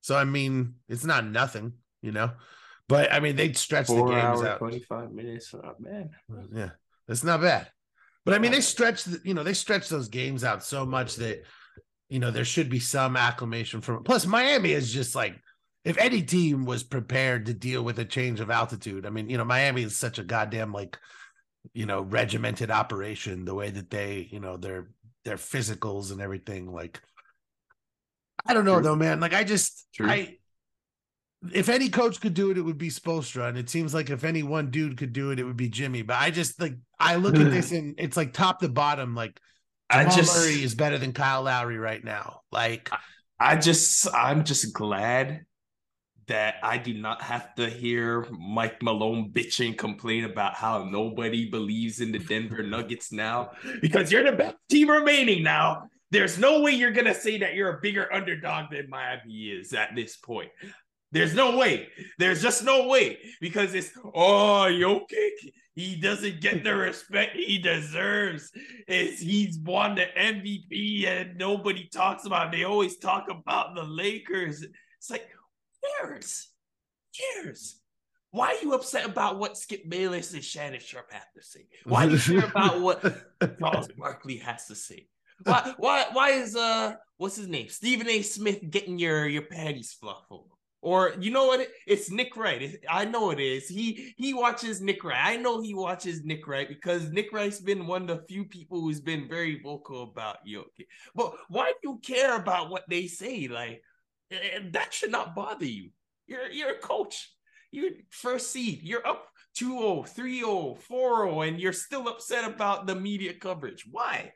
So I mean, it's not nothing, you know. But I mean, they'd stretch the Four games hour, out. 25 minutes. Oh, man. Yeah, that's not bad. But I mean, they stretch, the, you know, they stretch those games out so much that, you know, there should be some acclimation from. Plus, Miami is just like, if any team was prepared to deal with a change of altitude, I mean, you know, Miami is such a goddamn like, you know, regimented operation. The way that they, you know, their their physicals and everything. Like, I don't know True. though, man. Like, I just, True. I. If any coach could do it, it would be Spoelstra, and it seems like if any one dude could do it, it would be Jimmy. But I just like I look at this and it's like top to bottom. Like I Jamal just, Murray is better than Kyle Lowry right now. Like I just, I'm just glad that I do not have to hear Mike Malone bitching complain about how nobody believes in the Denver Nuggets now because you're the best team remaining now. There's no way you're gonna say that you're a bigger underdog than Miami is at this point. There's no way. There's just no way because it's oh Jokic. He doesn't get the respect he deserves. It's, he's won the MVP and nobody talks about. It. They always talk about the Lakers. It's like cares? Cares? Why are you upset about what Skip Bayless and Shannon Sharpe have to say? Why do you care about what Charles Barkley has to say? Why why why is uh what's his name? Stephen A. Smith getting your your panties fluffed? Or you know what? It's Nick Wright. It- I know it is. He he watches Nick Wright. I know he watches Nick Wright because Nick Wright's been one of the few people who's been very vocal about Jokic. But why do you care about what they say? Like eh, that should not bother you. You're you're a coach. You're first seed. You're up 2-0, 3-0, 4-0, and you're still upset about the media coverage. Why?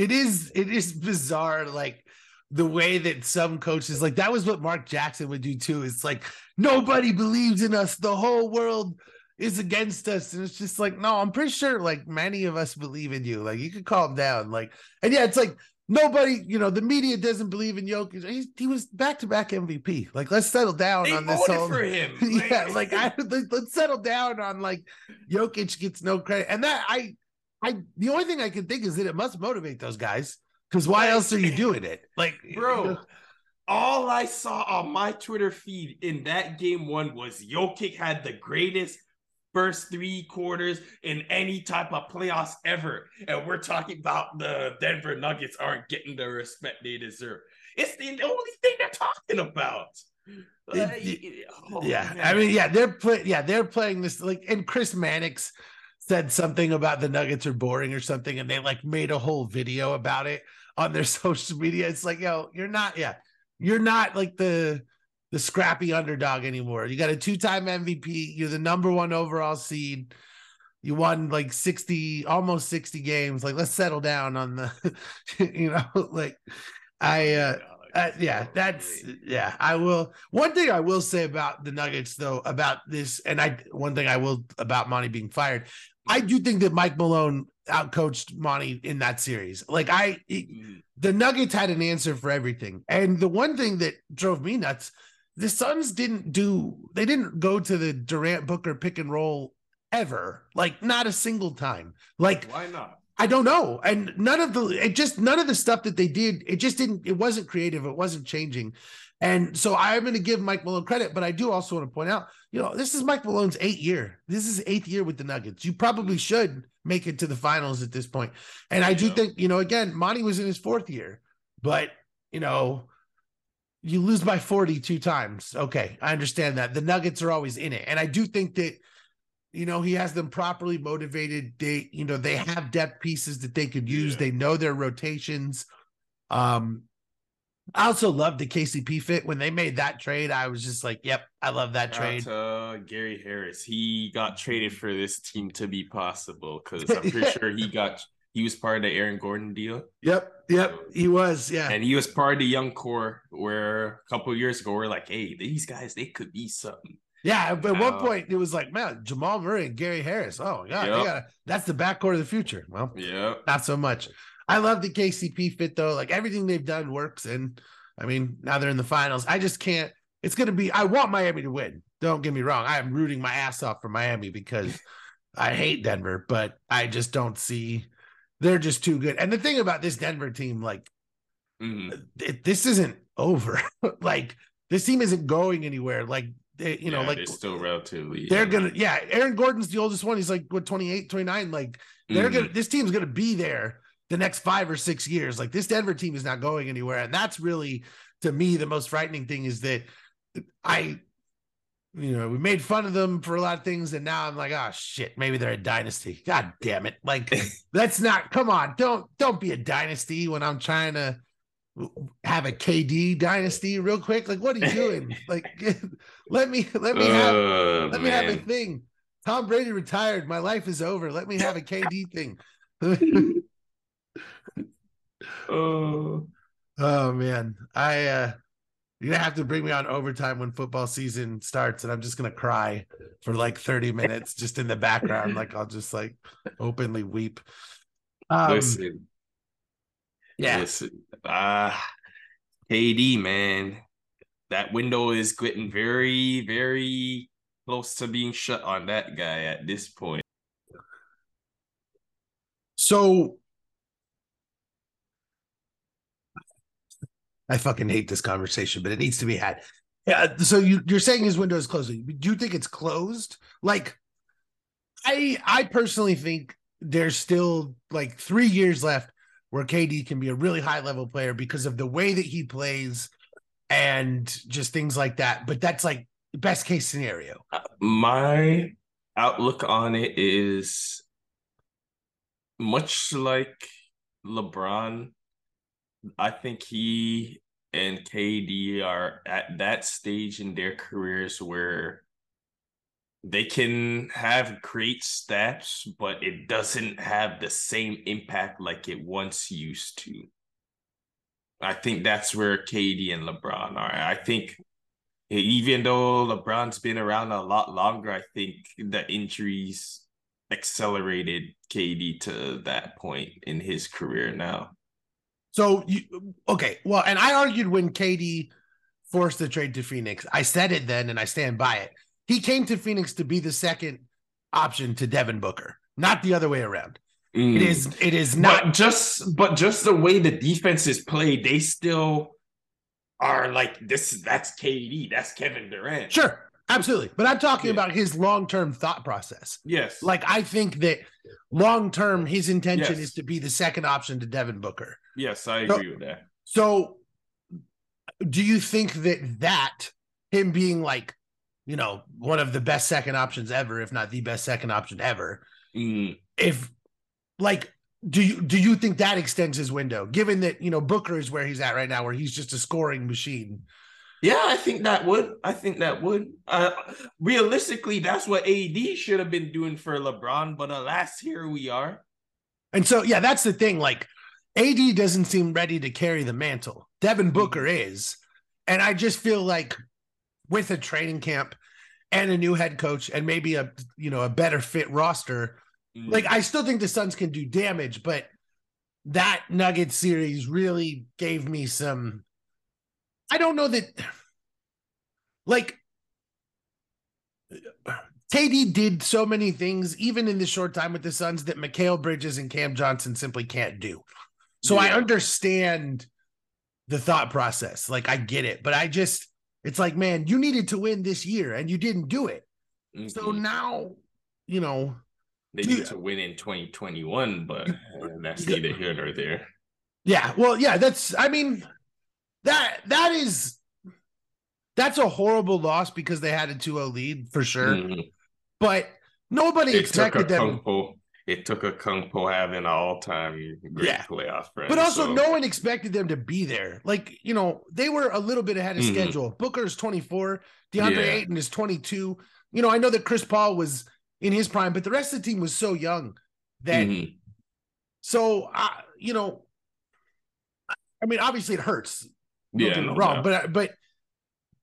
it is it is bizarre like the way that some coaches like that was what Mark Jackson would do too. It's like nobody believes in us. The whole world is against us. And it's just like, no, I'm pretty sure like many of us believe in you. Like you could calm down. Like, and yeah, it's like nobody, you know, the media doesn't believe in Jokic. He, he was back to back MVP. Like, let's settle down They on this voted whole for him. yeah, like I let- let's settle down on like Jokic gets no credit, and that I, I the only thing I can think is that it must motivate those guys because why Like- else are you doing it, like Bro, all I saw on my Twitter feed in that game one was Jokic had the greatest first three quarters in any type of playoffs ever. And we're talking about the Denver Nuggets aren't getting the respect they deserve. It's the only thing they're talking about. Like, oh, yeah, man. I mean, yeah, they're play, yeah, they're playing this like, and Chris Mannix said something about the Nuggets are boring or something, and they like made a whole video about it on their social media. It's like, yo, you're not, yeah, you're not like the the scrappy underdog anymore. You got a two-time MVP. You're the number one overall seed. You won like 60, almost 60 games. Like, let's settle down on the, you know, like I uh uh, yeah, that's yeah. I will. One thing I will say about the Nuggets, though, about this, and I one thing I will about Monty being fired. I do think that Mike Malone outcoached Monty in that series. Like I, Mhm. the Nuggets had an answer for everything, and the one thing that drove me nuts, the Suns didn't do. They didn't go to the Durant Booker pick and roll ever. Like not a single time. Like Why not? I don't know. And none of the it just none of the stuff that they did, it just didn't, it wasn't creative, it wasn't changing. And so I'm going to give Mike Malone credit, but I do also want to point out, you know, this is Mike Malone's eighth year. This is eighth year with the Nuggets. You probably should make it to the finals at this point. And I do Yeah. think, you know, again, Monty was in his fourth year, but you know, you lose by 42 times. Okay, I understand that. The Nuggets are always in it. And I do think that you know, he has them properly motivated. They, you know, they have depth pieces that they could use. Yeah. They know their rotations. Um, I also love the KCP fit. When they made that trade, I was just like, "Yep, I love that trade." to uh, Gary Harris. He got traded for this team to be possible because I'm pretty sure he got he was part of the Aaron Gordon deal. Yep, yep, he was. Yeah, And he was part of the young core where a couple years ago we're like, hey, these guys, they could be something. yeah. But at one Uh, point, it was like, man, Jamal Murray and Gary Harris. Oh god, Yep. gotta, that's the backcourt of the future. Well, Yeah. not so much. I love the KCP fit though. Like everything they've done works, and I mean now they're in the finals. I just can't. It's gonna be. I want Miami to win. Don't get me wrong. I am rooting my ass off for Miami because I hate Denver, but I just don't see. They're just too good. And the thing about this Denver team, like Mhm. it, this isn't over. like this team isn't going anywhere. Like they, you know, like they're still relatively. they're young. gonna. Yeah, Aaron Gordon's the oldest one. He's like what 28, 29. Like they're Mhm. gonna this team's gonna be there the next five or six years. Like this Denver team is not going anywhere. And that's really to me the most frightening thing is that I you know, we made fun of them for a lot of things, and now I'm like, oh shit, maybe they're a dynasty. God damn it. Like, that's not come on, don't don't be a dynasty when I'm trying to have a KD dynasty real quick. Like, what are you doing? like let me let me have Oh, let me have a thing. Tom Brady retired. My life is over. Let me have a KD thing. Oh. oh man. I uh you're gonna have to bring me on overtime when football season starts, and I'm just gonna cry for like 30 minutes just in the background. Like I'll just like openly weep. Um Listen. yeah. Listen. Ah, KD, man. That window is getting very, very close to being shut on that guy at this point. So I fucking hate this conversation, but it needs to be had. Yeah. So you, you're saying his window is closing. Do you think it's closed? Like, I I personally think there's still like three years left where KD can be a really high level player because of the way that he plays and just things like that. But that's like best case scenario. Uh, my outlook on it is much like LeBron. I think he and KD are at that stage in their careers where they can have great stats, but it doesn't have the same impact like it once used to. I think that's where KD and LeBron are. I think even though LeBron's been around a lot longer, I think the injuries accelerated KD to that point in his career now. So you okay? Well, and I argued when KD forced the trade to Phoenix. I said it then, and I stand by it. He came to Phoenix to be the second option to Devin Booker, not the other way around. Mm. It is. It is not. But just but just the way the defense is played, they still are like this. That's KD. That's Kevin Durant. Sure, absolutely. But I'm talking Yeah. about his long term thought process. Yes. Like I think that long term, his intention Yes. is to be the second option to Devin Booker. yes, I So- agree with that. So, do you think that that him being like, you know, one of the best second options ever, if not the best second option ever, Mm. if like do you do you think that extends his window given that you know booker is where he's at right now where he's just a scoring machine Yeah, I think that would. I think that would. Uh, realistically, that's what AD should have been doing for LeBron, but alas, here we are. and so yeah that's the thing like ad doesn't seem ready to carry the mantle devin booker is and i just feel like with a training camp and a new head coach and maybe a you know a better fit roster Mm. like I still think the Suns can do damage, but that Nugget series really gave me some. I don't know that, like, KD did so many things, even in the short time with the Suns, that Mikal Bridges and Cam Johnson simply can't do. So I understand the thought process. Like, I get it, but I just, it's like, man, you needed to win this year and you didn't do it. So Mhm. now, you know, they need to win in 2021, but that's neither here nor there. Yeah, well, yeah, that's I mean that that is that's a horrible loss because they had a 2-0 lead for sure. Mhm. But nobody It expected them. couple. it took a Kung Po having an all-time great Yeah. playoff run. But also, so- no one expected them to be there. Like, you know, they were a little bit ahead of Mhm. schedule. Booker's 24, DeAndre Yeah. Ayton is 22. You know, I know that Chris Paul was in his prime, but the rest of the team was so young that, Mhm. so, I, you know, I mean, obviously it hurts. Don't yeah, get me no wrong, doubt. but, but,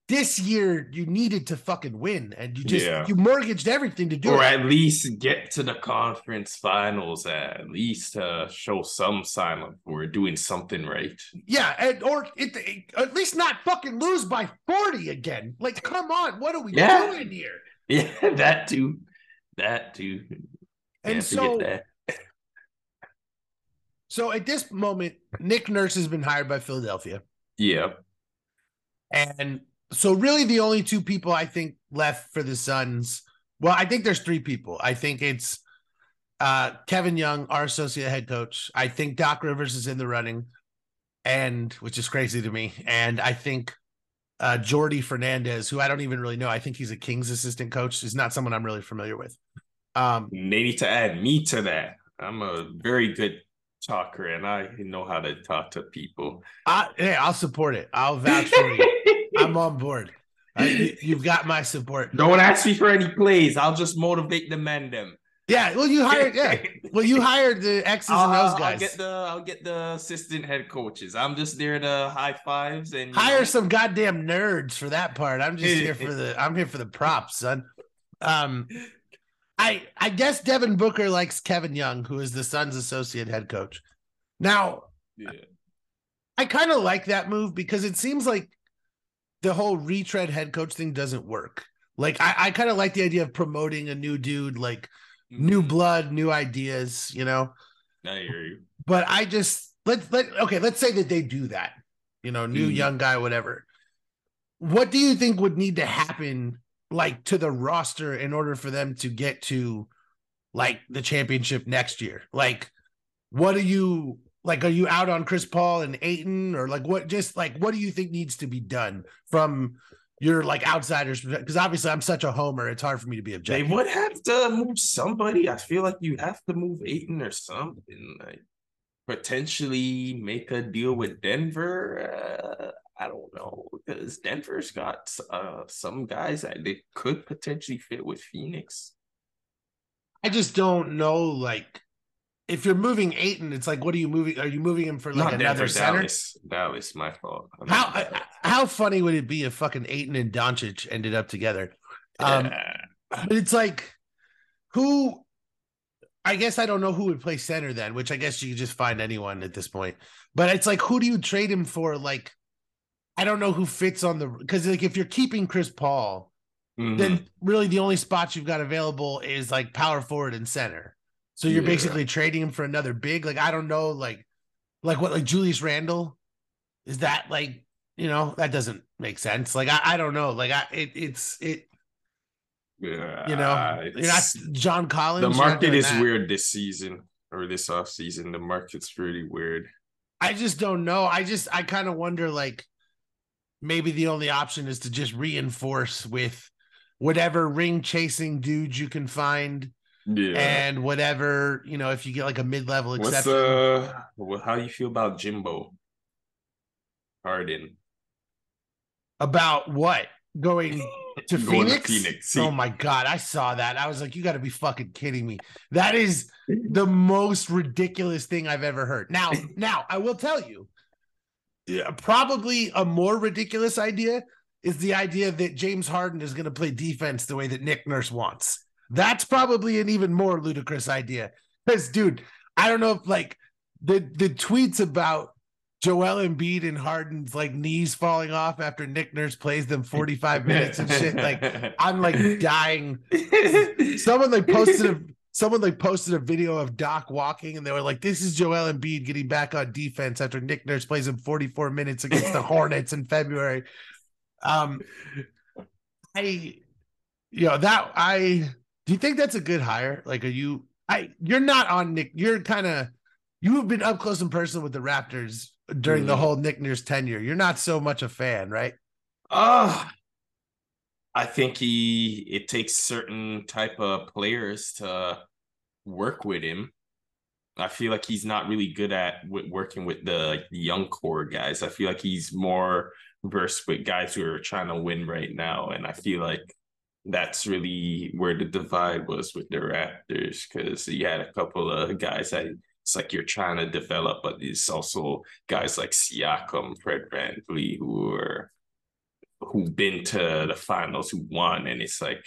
this year you needed to fucking win and you just Yeah. you mortgaged everything to do or it. at least get to the conference finals at least uh, show some sign of we're doing something right. Yeah, and or it, it- at least not fucking lose by 40 again. Like, come on, what are we Yeah. doing here? Yeah, that too. That too. And so that. So at this moment, Nick Nurse has been hired by Philadelphia. Yeah. And so really the only two people I think left for the Suns. Well, I think there's three people. I think it's uh Kevin Young, our associate head coach. I think Doc Rivers is in the running, and which is crazy to me. And I think uh Jordi Fernandez, who I don't even really know. I think he's a Kings assistant coach, is not someone I'm really familiar with. Um They need to add me to that. I'm a very good talker and I know how to talk to people. I, hey, I'll support it. I'll vouch for you. I'm on board. Uh, you, you've got my support. Don't ask me for any plays. I'll just motivate the men. them. Yeah, well, you hired. Yeah, well, you hired the X's and I'll, those guys. I'll get the I'll get the assistant head coaches. I'm just there to high fives and Hire know, some goddamn nerds for that part. I'm just here for the. I'm here for the props, son. Um, I I guess Devin Booker likes Kevin Young, who is the Suns' associate head coach. Now, Yeah. I kind of like that move because it seems like the whole retread head coach thing doesn't work. Like I, I kind of like the idea of promoting a new dude, like new Mhm. blood, new ideas, you know. I hear you. But I just let's let okay, let's say that they do that, you know, new Mhm. young guy, whatever. What do you think would need to happen like to the roster in order for them to get to like the championship next year? Like, what are you like? Are you out on Chris Paul and Ayton, or like what? Just like what do you think needs to be done from your like outsiders? Because obviously, I'm such a homer; it's hard for me to be objective. They would have to move somebody. I feel like you have to move Ayton or something. Like potentially make a deal with Denver. Uh, I don't know because Denver's got uh, some guys that they could potentially fit with Phoenix. I just don't know. Like, if you're moving Ayton, it's like, what are you moving? Are you moving him for like Not another Denver, center? Dallas. Dallas, my fault. I mean, How Dallas. how funny would it be if fucking Ayton and Doncic ended up together? Um, Yeah. But it's like, who? I guess I don't know who would play center then, which I guess you could just find anyone at this point. But it's like, who do you trade him for? Like, I don't know who fits on the because like if you're keeping Chris Paul, Mhm. then really the only spots you've got available is like power forward and center. So you're Yeah. basically trading him for another big. Like I don't know, like like what like Julius Randle is that like you know that doesn't make sense. Like I, I don't know. Like I it it's it yeah, you know you're not John Collins. the market is that. weird this season or this off season. The market's really weird. I just don't know. I just I kind of wonder like maybe the only option is to just reinforce with whatever ring chasing dudes you can find Yeah. and whatever you know if you get like a mid level What's exception. uh wh- how you feel about Jimbo Harden? About what? Going to Going Phoenix? Phoenix. Oh my god, I saw that. I was like, you got to be fucking kidding me. That is the most ridiculous thing I've ever heard. Now, now I will tell you, probably a more ridiculous idea is the idea that James Harden is going to play defense the way that Nick Nurse wants. That's probably an even more ludicrous idea. Because, dude, I don't know if like the the tweets about Joel Embiid and Harden's like knees falling off after Nick Nurse plays them 45 minutes and shit. Like I'm like dying. Someone like posted a someone like posted a video of Doc walking and they were like, This is Joel Embiid getting back on defense after Nick Nurse plays him 44 minutes against the Hornets in February. Um I you know that I do you think that's a good hire? Like are you I you're not on Nick, you're kind of you have been up close and personal with the Raptors during the Mhm. whole Nick Nurse tenure. You're not so much a fan, right? Uh I think he it takes certain type of players to work with him. I feel like he's not really good at working with the like young core guys. I feel like he's more versed with guys who are trying to win right now, and I feel like that's really where the divide was with the Raptors because you had a couple of guys that it's like you're trying to develop, but it's also guys like Siakam, Fred VanVleet, who are who've been to the finals, who won, and it's like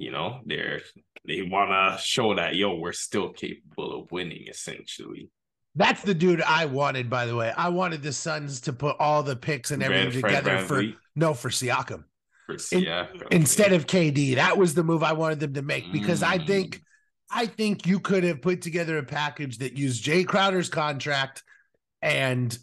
you know they're they want to show that yo we're still capable of winning essentially. That's the dude i wanted by the way. I wanted the suns to put all the picks and everything together for no for siakam. For siakam In, instead of kd that was the move i wanted them to make because mm. i think i think you could have put together a package that used Jae crowder's contract and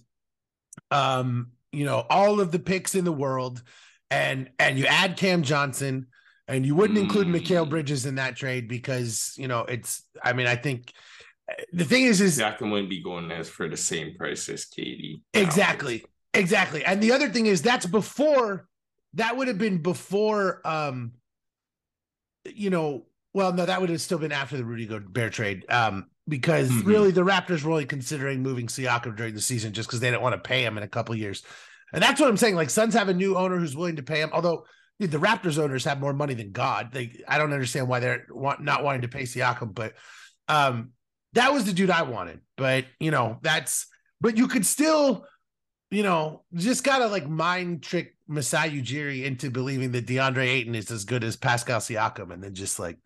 um you know all of the picks in the world and and you add cam johnson and you wouldn't include Mikal mm. Bridges in that trade because you know it's. I mean, I think the thing is, is Siakam wouldn't be going as for the same price as KD. Exactly, exactly. And the other thing is that's before. That would have been before. um You know, well, no, that would have still been after the Rudy Gobert trade. Um, because mm-hmm. really the Raptors were only considering moving Siakam during the season just because they didn't want to pay him in a couple years. And that's what I'm saying. Like Suns have a new owner who's willing to pay him. Although the Raptors owners have more money than God. They I don't understand why they're want, not wanting to pay Siakam, but um, that was the dude I wanted. But you know, that's but you could still, you know, just gotta like mind trick Masai Ujiri into believing that DeAndre Ayton is as good as Pascal Siakam, and then just like,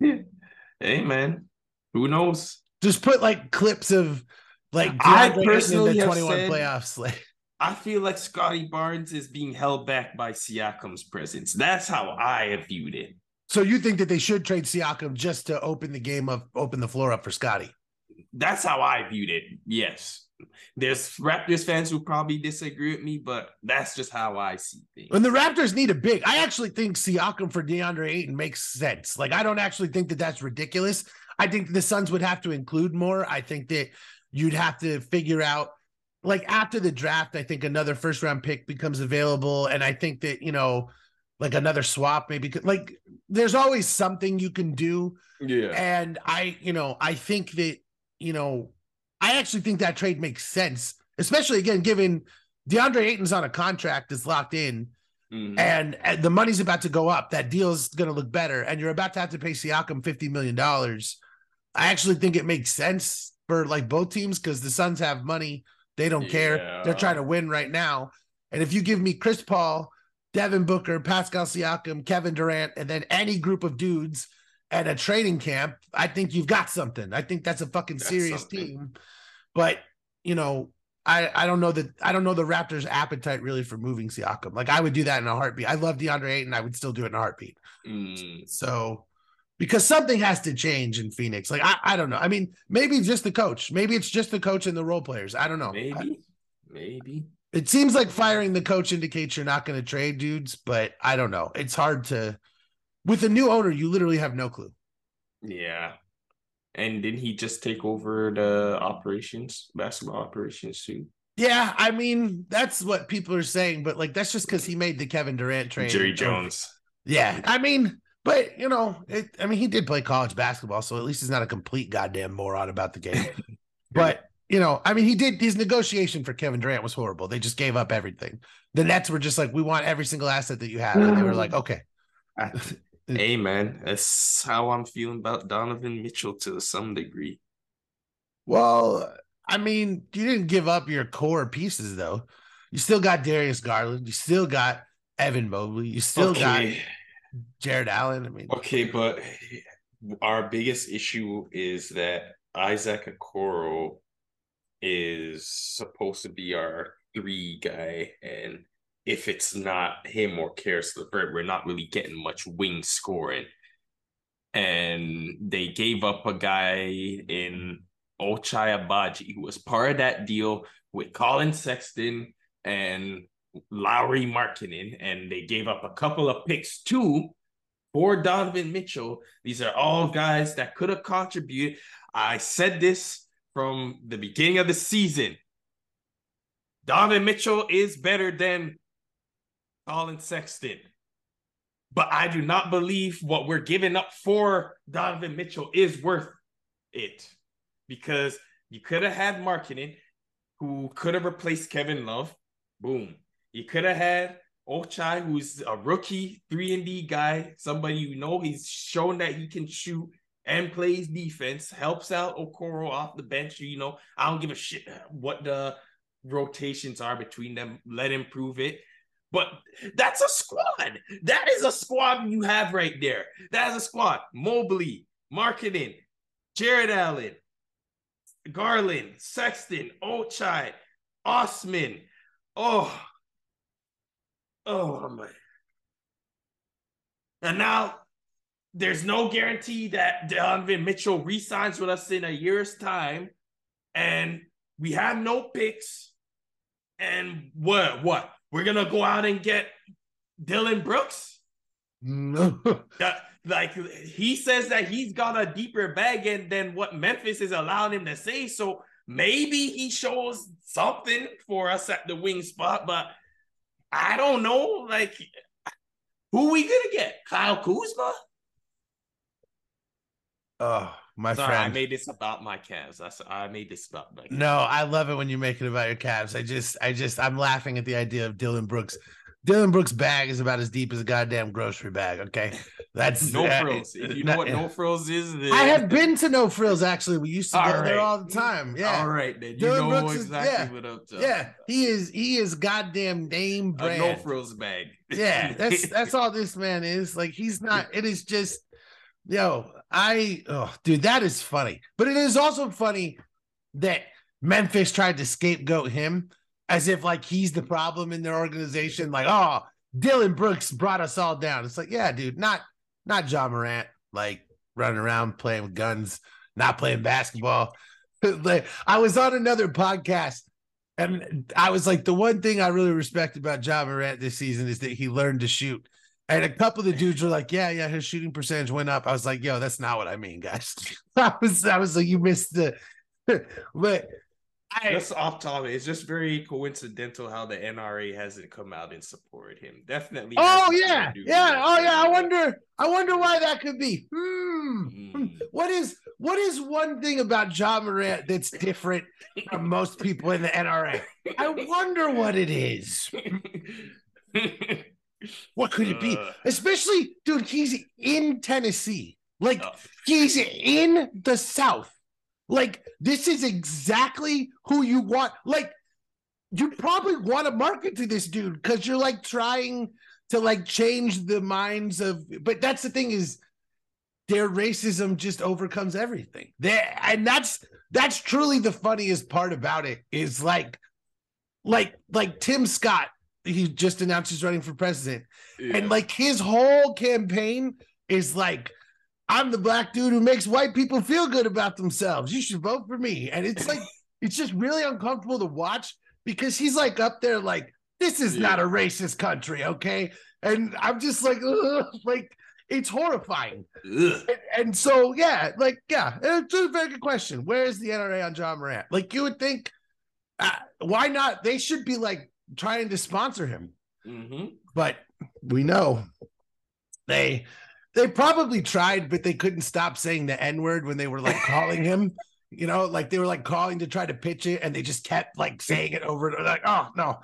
hey man, who knows? Just put like clips of like DeAndre I personally Ayton in the twenty one playoffs. Like I feel like Scottie Barnes is being held back by Siakam's presence. That's how I have viewed it. So you think that they should trade Siakam just to open the game up, open the floor up for Scottie? That's how I viewed it. Yes. There's Raptors fans who probably disagree with me, but that's just how I see things. When the Raptors need a big, I actually think Siakam for DeAndre Ayton makes sense. Like, I don't actually think that that's ridiculous. I think the Suns would have to include more. I think that you'd have to figure out like after the draft, I think another first round pick becomes available. And I think that, you know, like another swap maybe like there's always something you can do. Yeah. And I, you know, I think that, you know, I actually think that trade makes sense, especially again, given DeAndre Ayton's on a contract that's locked in. Mm-hmm. And, and the money's about to go up. That deal's going to look better, and you're about to have to pay Siakam fifty million dollars. I actually think it makes sense for like both teams because the Suns have money they don't care. Yeah. They're trying to win right now. And if you give me Chris Paul, Devin Booker, Pascal Siakam, Kevin Durant, and then any group of dudes at a training camp, I think you've got something. I think that's a fucking that's serious something. team. But you know, I I don't know that I don't know the Raptors' appetite really for moving Siakam. Like I would do that in a heartbeat. I love DeAndre Ayton. I would still do it in a heartbeat. Mm. So because something has to change in Phoenix. Like I, I don't know. I mean, maybe just the coach. Maybe it's just the coach and the role players. I don't know. Maybe, I, maybe. It seems like firing the coach indicates you're not going to trade dudes, but I don't know. It's hard to. With a new owner, you literally have no clue. Yeah, and didn't he just take over the operations, basketball operations too? Yeah, I mean that's what people are saying, but like that's just because he made the Kevin Durant trade. Jerry Jones. Yeah, I mean but you know, it, I mean, he did play college basketball, so at least he's not a complete goddamn moron about the game. but you know, I mean, he did his negotiation for Kevin Durant was horrible. They just gave up everything. The Nets were just like, "We want every single asset that you have," and they were like, "Okay." hey man, that's how I'm feeling about Donovan Mitchell to some degree. Well, I mean, you didn't give up your core pieces though. You still got Darius Garland. You still got Evan Mobley. You still okay. got Jarrett Allen. I mean, okay, but our biggest issue is that Isaac Okoro is supposed to be our three guy, and if it's not him or Caris LeVert, we're not really getting much wing scoring. And they gave up a guy in Ochai Agbaji who was part of that deal with Collin Sexton and Lauri Markkanen, and they gave up a couple of picks too for Donovan Mitchell. These are all guys that could have contributed. I said this from the beginning of the season. Donovan Mitchell is better than Collin Sexton. but I do not believe what we're giving up for Donovan Mitchell is worth it because you could have had Markkanen who could have replaced Kevin Love. Boom. You could have had Ochai, who's a rookie 3 and D guy, somebody you know he's shown that he can shoot and plays defense, helps out Okoro off the bench. You know, I don't give a shit what the rotations are between them. Let him prove it. But that's a squad. That is a squad you have right there. That is a squad. Mobley, Markkanen, Jarrett Allen, Garland, Sexton, Ochai, Osman. Oh, oh my. And now there's no guarantee that Donovan Mitchell resigns with us in a year's time. And we have no picks. And what? What? We're gonna go out and get Dillon Brooks? No. That, like he says that he's got a deeper bag and than what Memphis is allowing him to say. So maybe he shows something for us at the wing spot, but I don't know. Like, who we gonna get? Kyle Kuzma? Oh, my Sorry, friend. I made this about my Cavs. That's I made this about my Cavs. No, I love it when you make it about your Cavs. I just, I just, I'm laughing at the idea of Dillon Brooks. Dillon Brooks' bag is about as deep as a goddamn grocery bag. Okay, that's No uh, frills. If you know what no frills is, then I have been to No Frills actually. We used to All go there all the time. Yeah, All right, then you Dillon know Brooks is- yeah, what I'm talking yeah. He is, he is goddamn name A brand. no frills bag. yeah, that's that's all this man is. Like he's not. It is just, yo, I, oh, dude, that is funny. But it is also funny that Memphis tried to scapegoat him as if like he's the problem in their organization. Like, oh, Dillon Brooks brought us all down. It's like, yeah, dude, not not Ja Morant, like running around playing with guns, not playing basketball. like, I was on another podcast and I was like, the one thing I really respect about Ja Morant this season is that he learned to shoot. And a couple of the dudes were like, "Yeah, yeah, his shooting percentage went up." I was like, "Yo, that's not what I mean, guys." I was, I was like, "You missed the," but Just off topic, it's just very coincidental how the NRA hasn't come out and supported him. Definitely. oh yeah, to do with yeah, oh yeah. I wonder, I wonder why that could be. Hmm. Mm. What is, what is one thing about Ja Morant that's different from most people in the NRA? I wonder what it is. What could it be? Uh, Especially, dude, he's in Tennessee. Like, Oh. he's in the South. Like, this is exactly who you want. Like, you probably want to market to this dude because you're like trying to like change the minds of, but that's the thing is their racism just overcomes everything. There, and that's that's truly the funniest part about it is like, like, like Tim Scott, he just announced he's running for president. yeah. And like his whole campaign is like, I'm the black dude who makes white people feel good about themselves. You should vote for me. And it's like, it's just really uncomfortable to watch because he's like up there, like, this is not a racist country, okay? And I'm just like, like, it's horrifying. And, and so, yeah, like, yeah, it's a very good question. Where is the NRA on Ja Morant? Like, you would think, uh, why not? They should be like trying to sponsor him Mhm. but we know they they probably tried, but they couldn't stop saying the N word when they were like calling him. You know, like they were like calling to try to pitch it, and they just kept like saying it over and over. Like, oh no,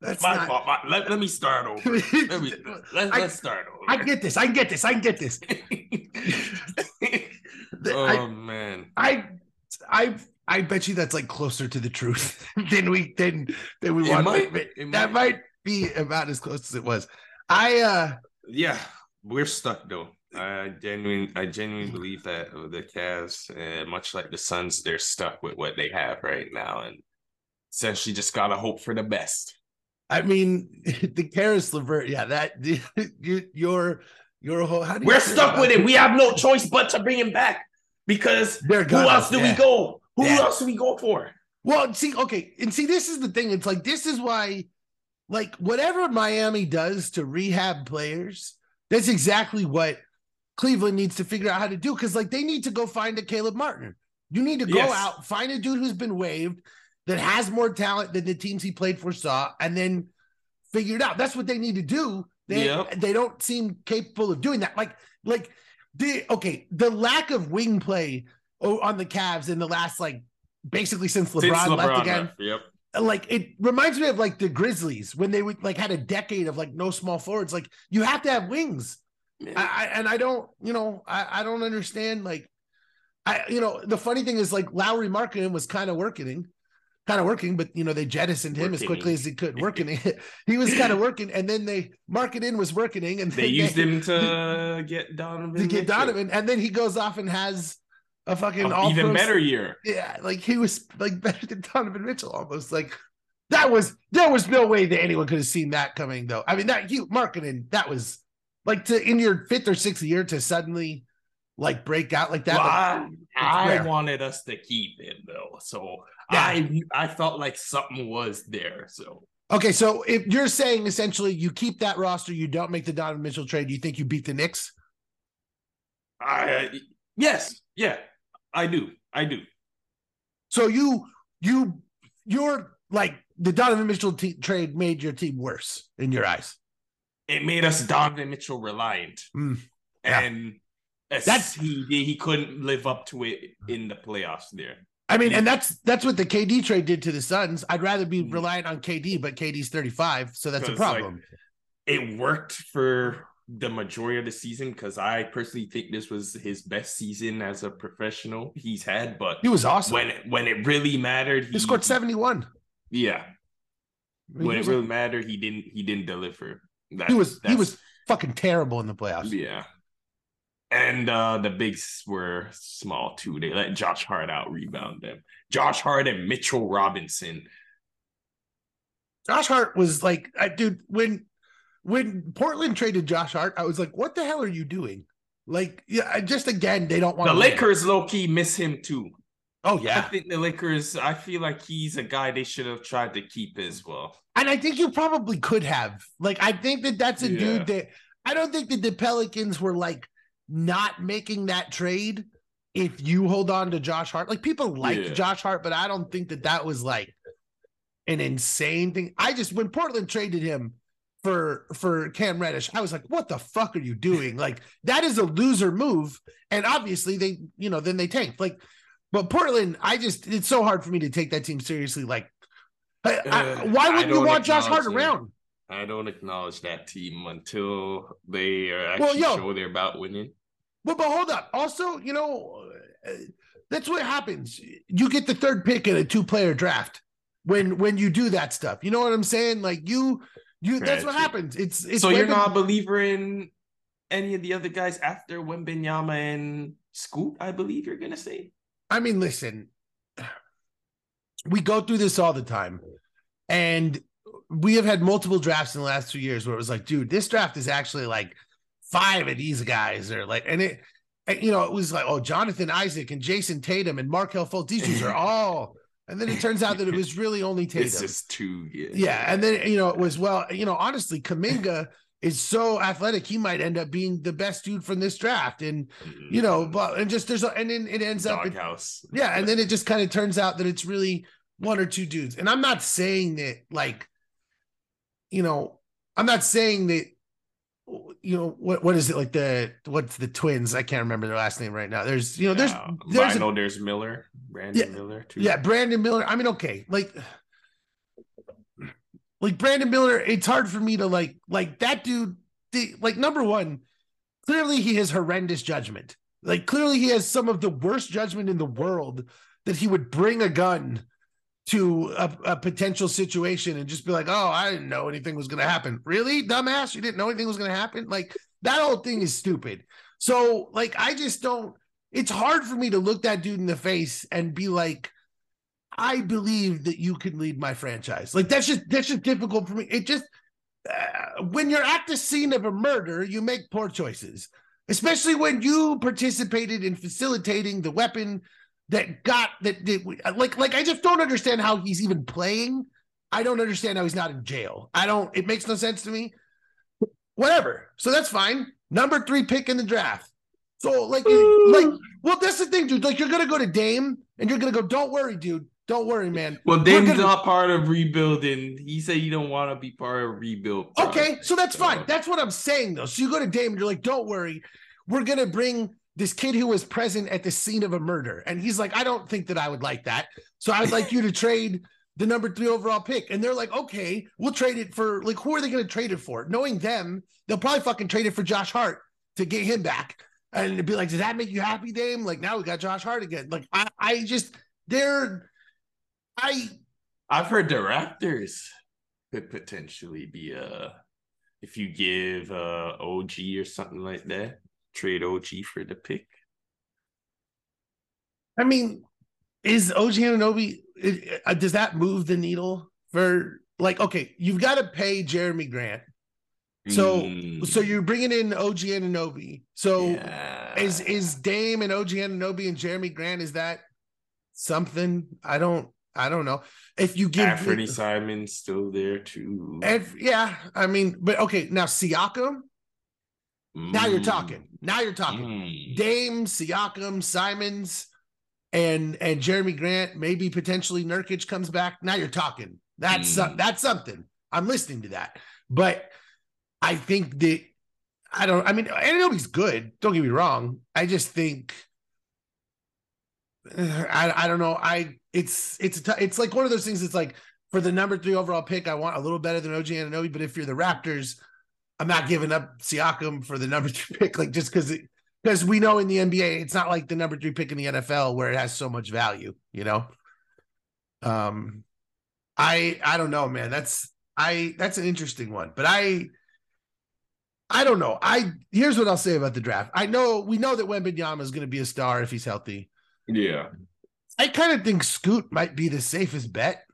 that's My not. fault. My- let, let me start over. Let me, let, I- let's start over. I get this. I can get this. I can get this. oh man. I, I, I bet you that's like closer to the truth than we than than we It want. to might- that might. might be about as close as it was. I uh Yeah, we're stuck though. I genuinely, I genuinely believe that uh, the Cavs, uh, much like the Suns, they're stuck with what they have right now, and essentially just gotta hope for the best. I mean, the Caris LeVert, yeah, that you, your your whole. How do you We're stuck with it? We have no choice but to bring him back because They're who else do yeah. we go? Who Yeah. else do we go for? Well, see, okay, and see, this is the thing. It's like this is why, like, whatever Miami does to rehab players, that's exactly what Cleveland needs to figure out how to do. Because like they need to go find a Caleb Martin. You need to go Yes. out, find a dude who's been waived that has more talent than the teams he played for saw, and then figure it out. That's what they need to do They Yep. they don't seem capable of doing that. Like like the okay, the lack of wing play on the Cavs in the last like basically since LeBron, Since LeBron left again. left, Yep. Like it reminds me of like the Grizzlies when they would like had a decade of like no small forwards. Like you have to have wings. I, I and I don't, you know, I, I don't understand. Like, I, you know, the funny thing is like Lauri Markkanen was kind of working, kind of working, but you know they jettisoned him as quickly as he could. Working, he was kind of working, and then they Markkanen was working, and They used him to get Donovan. to get. Donovan, and then he goes off and has a fucking all even better year. Yeah, like he was like better than Donovan Mitchell almost. Like that was there was no way that anyone could have seen that coming though. I mean that you Markkanen that was like to in your fifth or sixth year to suddenly like break out like that. Well, like, I, I wanted us to keep him though, so Yeah. I I felt like something was there. So okay, so if you're saying essentially you keep that roster, you don't make the Donovan Mitchell trade, you think you beat the Knicks? I yes, yeah, I do, I do. So you you you're like the Donovan Mitchell te- trade made your team worse in your eyes. It made us Donovan Mitchell reliant, Mm, yeah. and That's- he he couldn't live up to it in the playoffs there. I mean, and that's that's what the KD trade did to the Suns. I'd rather be Mm. reliant on KD, but KD's 35, so that's a 'Cause, like, problem. It worked for the majority of the season because I personally think this was his best season as a professional he's had. But he was awesome. when it, when it really mattered, he scored 71. Yeah, when it really mattered, he didn't he didn't deliver. That, he was he was fucking terrible in the playoffs. yeah. And uh the bigs were small too. They let Josh Hart out rebound them. Josh Hart and Mitchell Robinson. Josh Hart was like, I, dude, when when Portland traded Josh Hart, I was like, what the hell are you doing? Like, yeah, just again, they don't want The Lakers low key miss him too. Oh yeah. I think the Lakers. I feel like he's a guy they should have tried to keep as well. and I think you probably could have. Like, I think that that's a Yeah. dude that I don't think that the Pelicans were like not making that trade if you hold on to Josh Hart. Like, people liked Yeah. Josh Hart, but I don't think that that was like an insane thing. I just when Portland traded him for for Cam Reddish, I was like, what the fuck are you doing? Like, that is a loser move. And obviously they, you know, then they tanked. Like, but Portland, I just it's so hard for me to take that team seriously. Like, I- I- Uh, why wouldn't you want Josh Hart around? I don't acknowledge that team until they uh, actually Well, yo. show they're about winning. Well, but hold up. Also, you know, uh, that's what happens. You get the third pick in a two-player draft when when you do that stuff. You know what I'm saying? Like you, you. That's what happens. It's it's. so you're not a believer in any of the other guys after Wembanyama and Scoot? I believe you're gonna say. I mean, listen, we go through this all the time, and we have had multiple drafts in the last two years where it was like, dude, this draft is actually like five of these guys are like, and it, and, you know, it was like, oh, Jonathan Isaac and Jayson Tatum and Markelle Fultz, these dudes are all, and then it turns out that it was really only Tatum. It's just too good. Yeah, and then you know it was well, you know, honestly, Kuminga is so athletic, he might end up being the best dude from this draft, and mm-hmm. you know, but and just there's a, and then it ends up, doghouse. yeah, and then it just kind of turns out that it's really one or two dudes, and I'm not saying that like, you know, I'm not saying that, you know, what what is it like the what's the twins? I can't remember their last name right now. There's you know, there's Yeah, there's a- there's Miller, Brandon Yeah, Miller too. yeah, Brandon Miller. I mean, okay, like, like Brandon Miller. It's hard for me to like, like that dude. Like number one, clearly he has horrendous judgment. Like clearly he has some of the worst judgment in the world that he would bring a gun to a, a potential situation and just be like, "Oh, I didn't know anything was going to happen." Really, dumbass, you didn't know anything was going to happen. Like that whole thing is stupid. So, like, I just don't. It's hard for me to look that dude in the face and be like, I believe that you can lead my franchise. Like that's just that's just difficult for me. It just uh, when you're at the scene of a murder, you make poor choices, especially when you participated in facilitating the weapon that got that, did like like I just don't understand how he's even playing. I don't understand how he's not in jail. I don't. It makes no sense to me. Whatever. So that's fine. Number three pick in the draft. So like like well, that's the thing, dude. Like you're gonna go to Dame and you're gonna go. Don't worry, dude. Don't worry, man. Well, Dame's gonna- not part of rebuilding. He said you don't want to be part of rebuild. Okay, so that's fine. That's what I'm saying, though. So you go to Dame and you're like, don't worry, we're gonna bring this kid who was present at the scene of a murder, and he's like, I don't think that I would like that. So I'd like you to trade the number three overall pick, and they're like, okay, we'll trade it for like who are they gonna trade it for? Knowing them, they'll probably fucking trade it for Josh Hart to get him back, and it'd be like, does that make you happy, Dame? Like now we got Josh Hart again. Like I, I just they're, I I've heard the Raptors could potentially be a if you give uh OG or something like that, trade OG for the pick. I mean, is OG Anunoby, uh, does that move the needle for like, okay, you've got to pay Jerami Grant. So, Mm, so you're bringing in OG Anunoby. So yeah. is, is Dame and OG Anunoby and Jerami Grant, is that something? I don't, I don't know. If you give, Anthony Simon's still there too. if, yeah, I mean, but okay, now Siakam, now you're Mm, talking. Now you're talking. mm. Dame, Siakam, Simons, and and Jerami Grant, maybe potentially Nurkic comes back. Now you're talking. That's Mm. that's something. I'm listening to that. But I think that I don't. I mean, Anunoby's good. Don't get me wrong. I just think I I don't know. I it's it's it's like one of those things. It's like for the number three overall pick, I want a little better than OG Anunoby. But if you're the Raptors, I'm not giving up Siakam for the number three pick, like just because because we know in the NBA, it's not like the number three pick in the NFL where it has so much value, you know. Um, I I don't know, man. That's I that's an interesting one, but I I don't know. I here's what I'll say about the draft. I know we know that Wembanyama is going to be a star if he's healthy. Yeah, I kind of think Scoot might be the safest bet.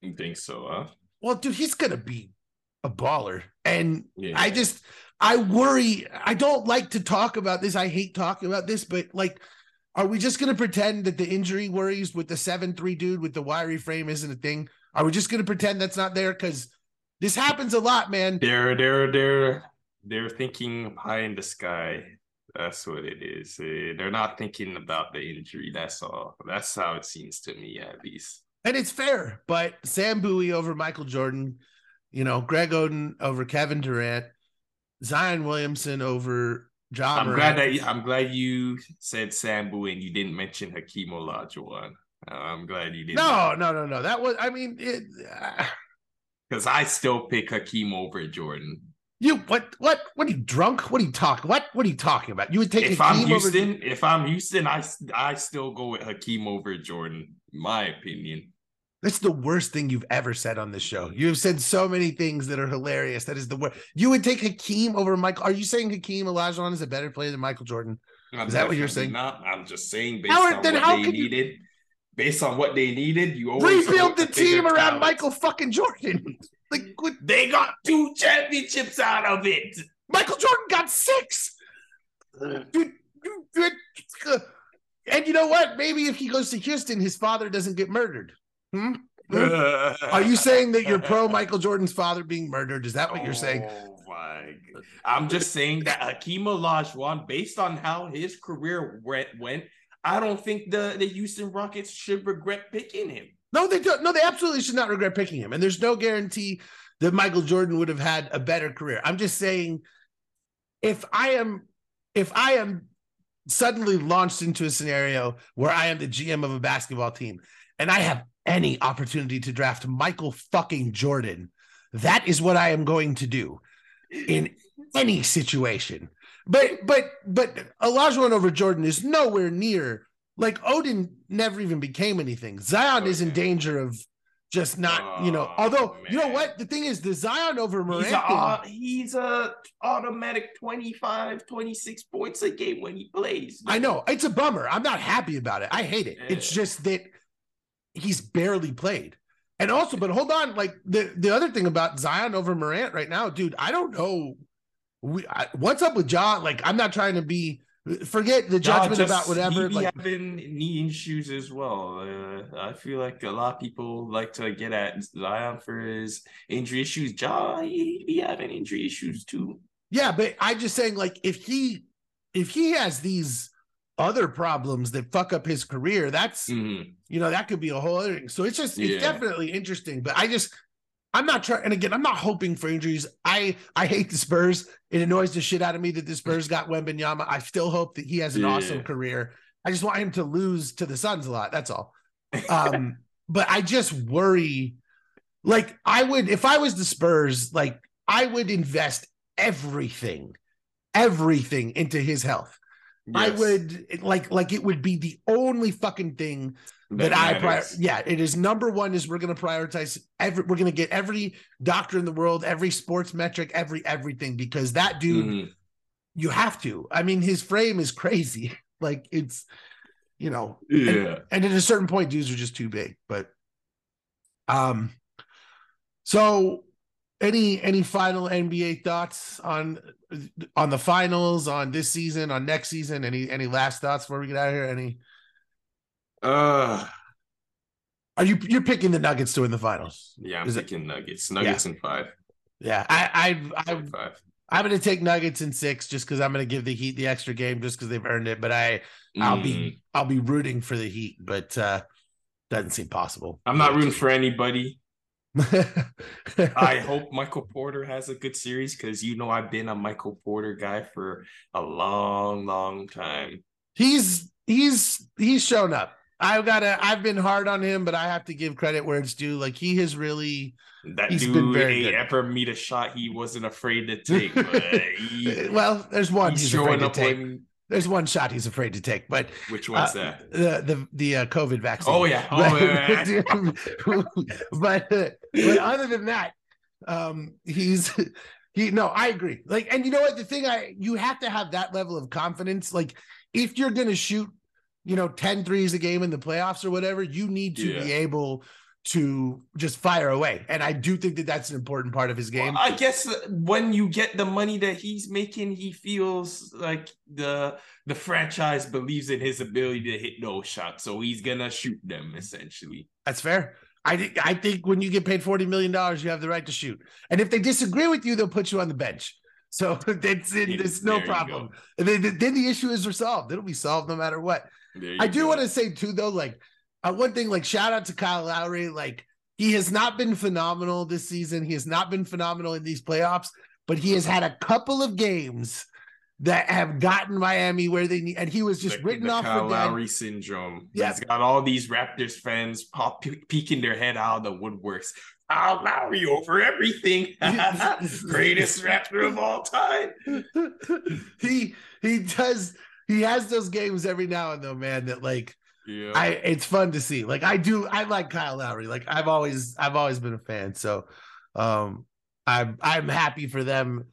you think so, huh? Well, dude, he's going to be a baller, and Yeah. I just I worry. I don't like to talk about this. I hate talking about this, but like, are we just gonna pretend that the injury worries with the seven three dude with the wiry frame isn't a thing? Are we just gonna pretend that's not there? Because this happens a lot, man. They're they're they're they're thinking high in the sky. That's what it is. Eh, They're not thinking about the injury. That's all. That's how it seems to me, at least. And it's fair, but Sam Bowie over Michael Jordan, you know, Greg Oden over Kevin Durant, Zion Williamson over John. I'm glad that you, I'm glad you said Sam Bowie and you didn't mention Hakeem Olajuwon. Uh, I'm glad you didn't. No, no, no, no. That was. I mean, it, uh, because I still pick Hakeem over Jordan. You what? What? What are you drunk? What are you talking? What? What are you talking about? You would take If I'm Hakeem over- Houston, if I'm Houston, I I still go with Hakeem over Jordan. My opinion. That's the worst thing you've ever said on this show. You have said so many things that are hilarious. That is the worst. You would take Hakeem over Michael. Are you saying Hakeem Olajuwon is a better player than Michael Jordan? I'm Is that what you're saying? Not. I'm just saying based on then what how they could you- needed. Based on what they needed, you always Rebuild the team around talent. Michael fucking Jordan. Like what? They got two championships out of it. Michael Jordan got six. Dude, dude, dude, uh, and you know what? Maybe if he goes to Houston, his father doesn't get murdered. Hmm? Hmm? Are you saying that you're pro Michael Jordan's father being murdered? Is that what you're saying? Oh my! God. I'm just saying that Hakeem Olajuwon, based on how his career went, went, I don't think the the Houston Rockets should regret picking him. No, they don't. No, they absolutely should not regret picking him. And there's no guarantee that Michael Jordan would have had a better career. I'm just saying, if I am, if I am suddenly launched into a scenario where I am the GM of a basketball team and I have any opportunity to draft Michael fucking Jordan, that is what I am going to do in any situation. But but but Olajuwon over Jordan is nowhere near like Oden never even became anything. Zion oh, is in danger of just not, you know. Oh, Although you know what, the thing is, the Zion over Morant. He's a, au- he's a automatic 25, 26 points a game when he plays. I know it's a bummer. I'm not happy about it. I hate it. It's just that he's barely played. And also, but hold on, like the the other thing about Zion over Morant right now, dude, I don't know. We I, what's up with John? Like, I'm not trying to be forget the judgment just- about whatever. He be Like, having knee issues as well. Uh, I feel like a lot of people like to get at Zion for his injury issues. Ja, he be having injury issues too. yeah, but I'm just saying, like, if he if he has these other problems that fuck up his career, that's Mhm. you know that could be a whole other thing. So it's just Yeah. it's definitely interesting. But I just I'm not trying. And again, I'm not hoping for injuries. I I hate the Spurs. It annoys the shit out of me that the Spurs got Wembanyama. I still hope that he has an Yeah. awesome career. I just want him to lose to the Suns a lot. That's all. Um, but I just worry. Like I would, if I was the Spurs, like I would invest everything, everything into his health. I would like, like it would be the only fucking thing that, I, pri- matters. yeah, it is number one. Is we're going to prioritize every, we're going to get every doctor in the world, every sports metric, every everything, because that dude, Mhm. you have to. I mean, his frame is crazy. Like it's, you know, Yeah. and at a certain point dudes are just too big but um so any any final nba thoughts on on the finals on this season on next season any any last thoughts before we get out of here any Uh are you you're picking the nuggets to win the finals yeah, I'm Is it- picking Nuggets. Nuggets in five. yeah i i i Five. i'm gonna take nuggets in six just because i'm gonna give the heat the extra game just because they've earned it but i i'll Mm. be i'll be rooting for the heat but uh doesn't seem possible I'm not rooting for anybody. I hope Michael Porter has a good series because you know I've been a Michael Porter guy for a long, long time. he's he's he's shown up. I've got to. I've been hard on him, but I have to give credit where it's due. Like he has really. That He's dude been very good. ever meet a shot he wasn't afraid to take. He, well, there's one he's he's, afraid to take. There's one shot he's afraid to take, but which one's uh, that? the the the uh, COVID vaccine. Oh yeah. Oh, yeah. but uh, but other than that, um, he's he. No, I agree. Like, and you know what? The thing I you have to have that level of confidence. Like, if you're gonna shoot, you know, 10 threes a game in the playoffs or whatever, you need to be able to just fire away. And I do think that that's an important part of his game. Well, I guess when you get the money that he's making, he feels like the the franchise believes in his ability to hit those shots, so he's gonna shoot them essentially. That's fair. I think I think when you get paid forty million dollars, you have the right to shoot. And if they disagree with you, they'll put you on the bench. So it's, it's no problem. And then, then the issue is resolved. It'll be solved no matter what. I do want to say too, though, like uh, one thing, like shout out to Kyle Lowry. Like he has not been phenomenal this season. He has not been phenomenal in these playoffs, but he has had a couple of games that have gotten Miami where they need, and he was just the, written the off Kyle for dead. Lowry syndrome. Yeah. He's got all these Raptors fans pop peeking their head out of the woodworks. Kyle Lowry over everything. Greatest Raptor of all time. he he does he has those games every now and then, man. That like Yeah. I it's fun to see. Like I do I like Kyle Lowry. Like I've always I've always been a fan. So um I'm I'm happy for them.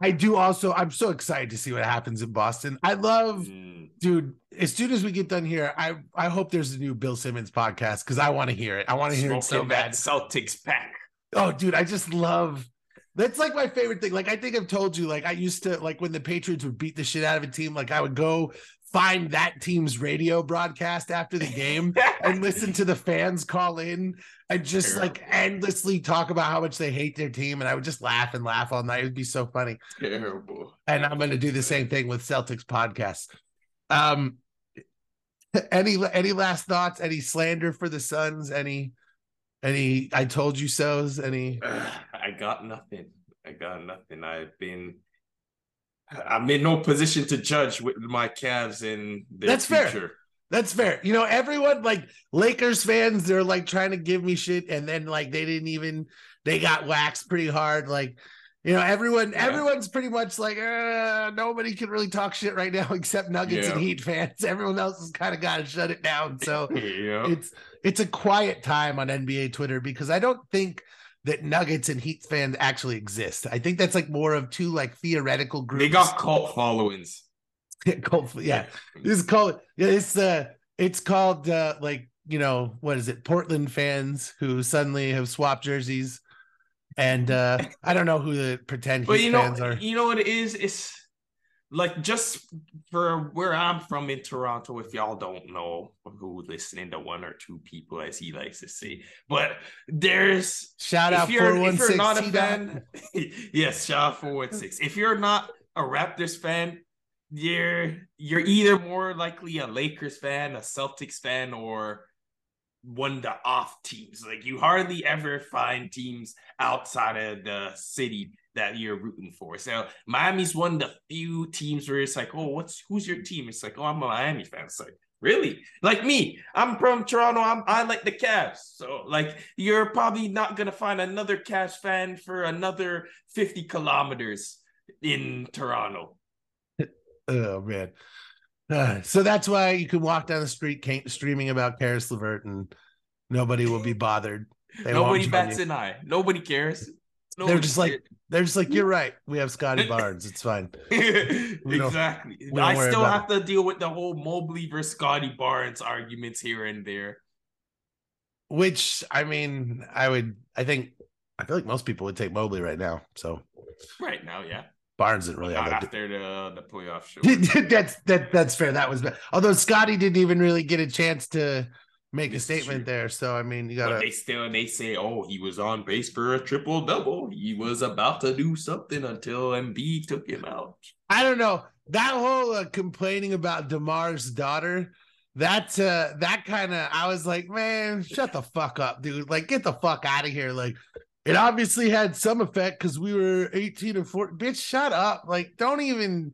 I do also I'm so excited to see what happens in Boston. I love Mm. dude, as soon as we get done here, I I hope there's a new Bill Simmons podcast because I want to hear it. I want to hear it so bad. Celtics pack. Oh, dude, I just love that's like my favorite thing. Like, I think I've told you, like, I used to like when the Patriots would beat the shit out of a team, like I would go find that team's radio broadcast after the game and listen to the fans call in and just like endlessly talk about how much they hate their team. And I would just laugh and laugh all night. It'd be so funny. Terrible. And I'm gonna do the same thing with Celtics podcasts. Um any any last thoughts? Any slander for the Suns? Any any I told you so's? Any I got nothing. I got nothing. I've been. I'm in no position to judge with my Cavs and their That's fair. That's fair. You know, everyone like Lakers fans, they're like trying to give me shit, and then like they didn't even they got waxed pretty hard. Like, you know, everyone, Yeah. everyone's pretty much like, uh, nobody can really talk shit right now except Nuggets and Heat fans. Everyone else has kind of got to shut it down. So yeah. it's it's a quiet time on NBA Twitter because I don't think that Nuggets and Heat fans actually exist. I think that's like more of two like theoretical groups. They got cult followings. Cult- yeah. This is called yeah, it's uh it's called uh like you know what is it Portland fans who suddenly have swapped jerseys and uh I don't know who the pretend But Heat you know, fans are. you know what it is? It's like just for where I'm from in Toronto. If y'all don't know who listening to one or two people, as he likes to say, but there's Shout out if you're, if you're 416 not a fan, yes, shout out 416. If you're not a Raptors fan, you're you're either more likely a Lakers fan, a Celtics fan, or one of the off teams. Like you hardly ever find teams outside of the city that you're rooting for. So Miami's one of the few teams where it's like, oh, what's who's your team? It's like, oh, I'm a Miami fan. It's like, really? Like me, I'm from Toronto. I'm I like the Cavs. So like you're probably not gonna find another Cavs fan for another 50 kilometers in Toronto. Oh man. Uh, so that's why you can walk down the street streaming about Caris LeVert and nobody will be bothered. They nobody bats you. an eye. Nobody cares. Nobody they're just like they're just like you're right. We have Scottie Barnes. It's fine. exactly. I still have it. to deal with the whole Mobley versus Scottie Barnes arguments here and there. Which I mean, I would. I think. I feel like most people would take Mobley right now. So. Right now, yeah. Barnes didn't really Not have after the the playoff show. that's that that's fair. That was bad. Although Scottie didn't even really get a chance to make a statement there. So I mean, you gotta. But they still they say, oh, he was on base for a triple double. He was about to do something until Embiid took him out. I don't know that whole uh, complaining about DeMar's daughter. That uh, that kind of I was like, man, shut the fuck up, dude. Like, get the fuck out of here. Like, it obviously had some effect because we were 18 and 14. Bitch, shut up. Like, don't even,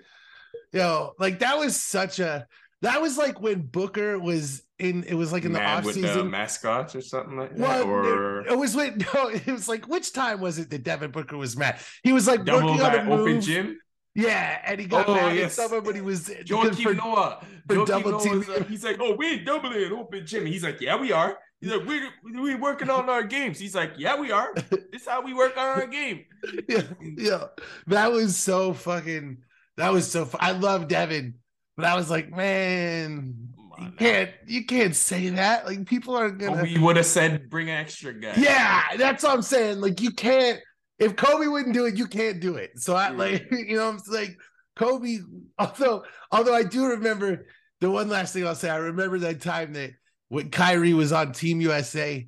you know, like that was such a that was like when Booker was in it was like in the off with season. mascots or something like that. Well, or it, it, was when no, it was like which time was it that Devin Booker was mad? He was like Double working on a move. open gym. Yeah, and he got oh, mad yes. at someone, but he was Joakim Noah. For double Noah. Like, he's like, "Oh, we doubling open gym." He's like, "Yeah, we are." He's like, "We we working on our games." He's like, "Yeah, we are. This how we work on our game." yeah, yeah, that was so fucking. That was so. Fu- I love Devin, but I was like, man, you can't you can't say that. Like people are gonna. We would have said bring an extra guy. Yeah, that's what I'm saying. Like you can't. If Kobe wouldn't do it, you can't do it. So I yeah. like you know I'm like Kobe. Although although I do remember the one last thing I'll say. I remember that time that when Kyrie was on Team USA,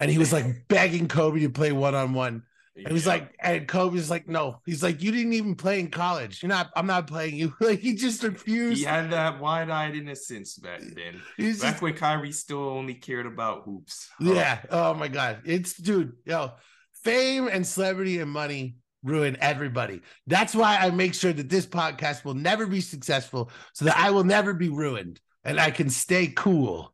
and he was like begging Kobe to play one on one. And he's yeah. like, and Kobe's like, no. He's like, you didn't even play in college. You're not. I'm not playing you. like he just refused. He had that wide-eyed innocence back then. He's back just, when Kyrie still only cared about hoops. Yeah. Oh. oh my god. It's dude. Yo, fame and celebrity and money ruin everybody. That's why I make sure that this podcast will never be successful, so that I will never be ruined and I can stay cool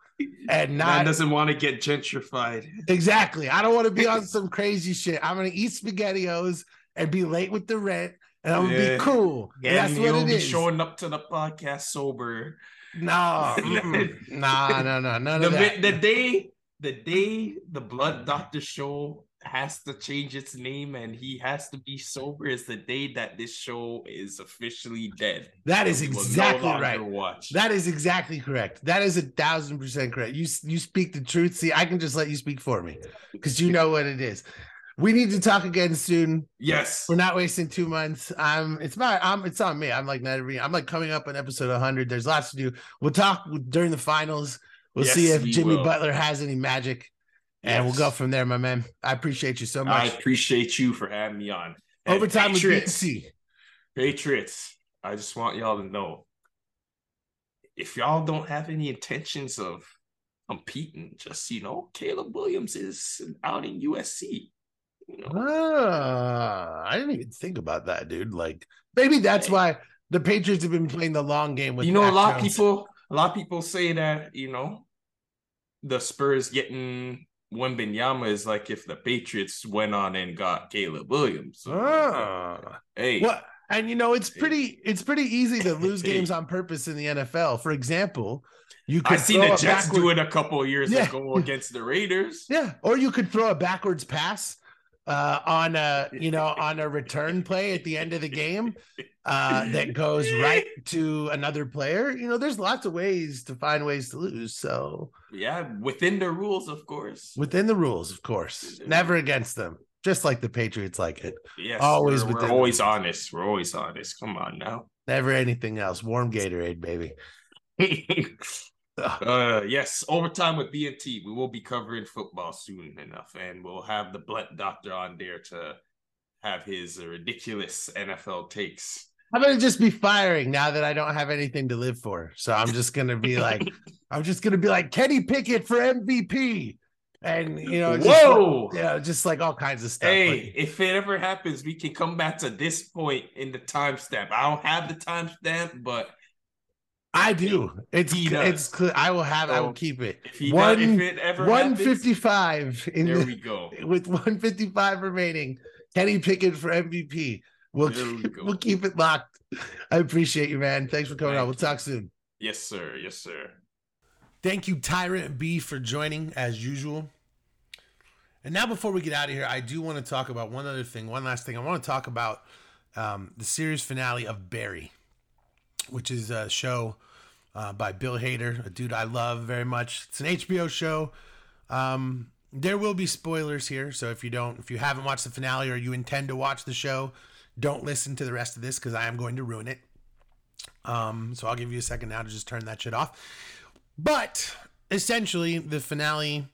and not Man doesn't want to get gentrified. Exactly. I don't want to be on some crazy shit. I'm gonna eat spaghettios and be late with the rent, and I'm gonna yeah. be cool. Yeah, that's what it is. Showing up to the podcast sober. No, nah, no, no, none the, that. The day, the day the Blunt Doctor show has to change its name and he has to be sober is the day that this show is officially dead. That is exactly no right. Watch. That is exactly correct. That is a thousand percent correct. You you speak the truth. See, I can just let you speak for me because you know what it is. We need to talk again soon. Yes, we're not wasting two months. Um, it's my, I'm, it's on me. I'm like not every, I'm like coming up on episode 100. There's lots to do. We'll talk during the finals. We'll yes, see if Jimmy will. Butler has any magic. And yes. we'll go from there, my man. I appreciate you so much. I appreciate you for having me on. And Ovatime Patriots, with. Patriots, I just want y'all to know if y'all don't have any intentions of competing, just you know, Caleb Williams is out in USC. You know? Ah, I didn't even think about that, dude. Like maybe that's hey. why the Patriots have been playing the long game with you know, a lot of people a lot of people say that, you know, the Spurs getting Wembanyama is like if the Patriots went on and got Caleb Williams. Ah. Hey. Well, and you know, it's pretty it's pretty easy to lose games on purpose in the NFL. For example, you could I seen the Jets backward... do it a couple years yeah. ago against the Raiders. Yeah. Or you could throw a backwards pass uh, on a you know on a return play at the end of the game uh, that goes right to another player. You know, there's lots of ways to find ways to lose. So yeah, within the rules, of course. Within the rules, of course. Never against them. Just like the Patriots like it. Yes, always. We're, we're always honest. We're always honest. Come on now. Never anything else. Warm Gatorade, baby. uh yes Ovatime with bnt we will be covering football soon enough and we'll have the blunt doctor on there to have his ridiculous nfl takes I'm gonna just be firing now that I don't have anything to live for. So I'm just gonna be like, I'm just gonna be like Kenny Pickett for MVP, and you know, just Whoa! like, yeah, just like all kinds of stuff. Hey, Like, if it ever happens, we can come back to this point in the timestamp. I don't have the timestamp, but I do. It's He does. it's clear. I will have. I will keep it. if he One- if it ever One happens, fifty five in there the, we go. with one fifty five remaining. Kenny Pickett for MVP. We'll we keep, go. we'll keep it locked. I appreciate you, man. Thanks for coming Thank on. We'll talk soon. Yes, sir. Yes, sir. Thank you, Tyrant B, for joining as usual. And now, before we get out of here, I do want to talk about one other thing. One last thing. I want to talk about um, the series finale of Barry, which is a show uh, by Bill Hader, a dude I love very much. It's an HBO show. Um, there will be spoilers here, so if you don't, if you haven't watched the finale or you intend to watch the show, don't listen to the rest of this because I am going to ruin it. Um, so I'll give you a second now to just turn that shit off. But essentially, the finale.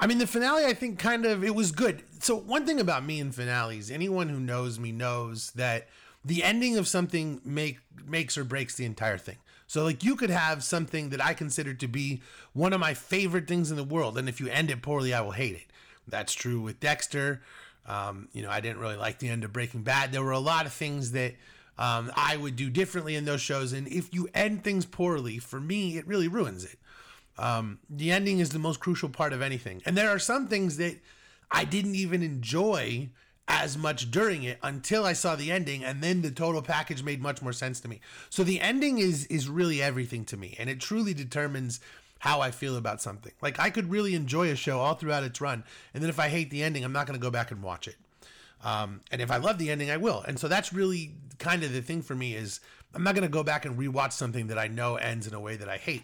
I mean, the finale. I think kind of it was good. So one thing about me and finales, anyone who knows me knows that the ending of something make makes or breaks the entire thing. So like you could have something that I consider to be one of my favorite things in the world, and if you end it poorly, I will hate it. That's true with Dexter. Um, you know, I didn't really like the end of Breaking Bad. There were a lot of things that um, I would do differently in those shows, and if you end things poorly, for me, it really ruins it. Um, the ending is the most crucial part of anything, and there are some things that I didn't even enjoy as much during it until I saw the ending, and then the total package made much more sense to me. So the ending is is really everything to me, and it truly determines how I feel about something. Like I could really enjoy a show all throughout its run, and then if I hate the ending, I'm not going to go back and watch it. Um, and if I love the ending, I will. And so that's really kind of the thing for me is I'm not going to go back and rewatch something that I know ends in a way that I hate.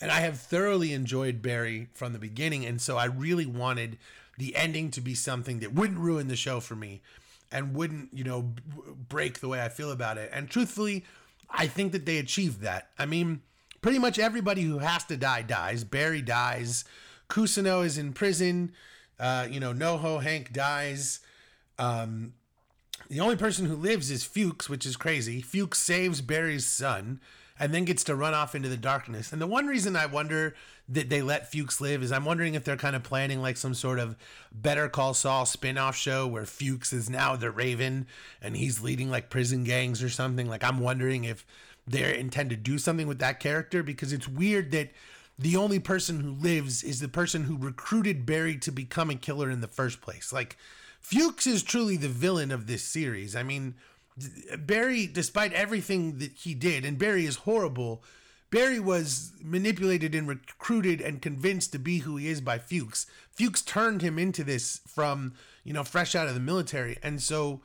And I have thoroughly enjoyed Barry from the beginning, and so I really wanted the ending to be something that wouldn't ruin the show for me and wouldn't, you know, break the way I feel about it. And truthfully, I think that they achieved that. I mean, pretty much everybody who has to die dies. Barry dies. Cousineau is in prison. Uh, you know, NoHo Hank dies. Um, the only person who lives is Fuchs, which is crazy. Fuchs saves Barry's son and then gets to run off into the darkness. And the one reason I wonder that they let Fuchs live is I'm wondering if they're kind of planning like some sort of Better Call Saul spin-off show where Fuchs is now the Raven and he's leading like prison gangs or something. Like I'm wondering if they intend to do something with that character because it's weird that the only person who lives is the person who recruited Barry to become a killer in the first place. Like Fuchs is truly the villain of this series. I mean, Barry, despite everything that he did, and Barry is horrible, Barry was manipulated and recruited and convinced to be who he is by Fuchs. Fuchs turned him into this from, you know, fresh out of the military. And so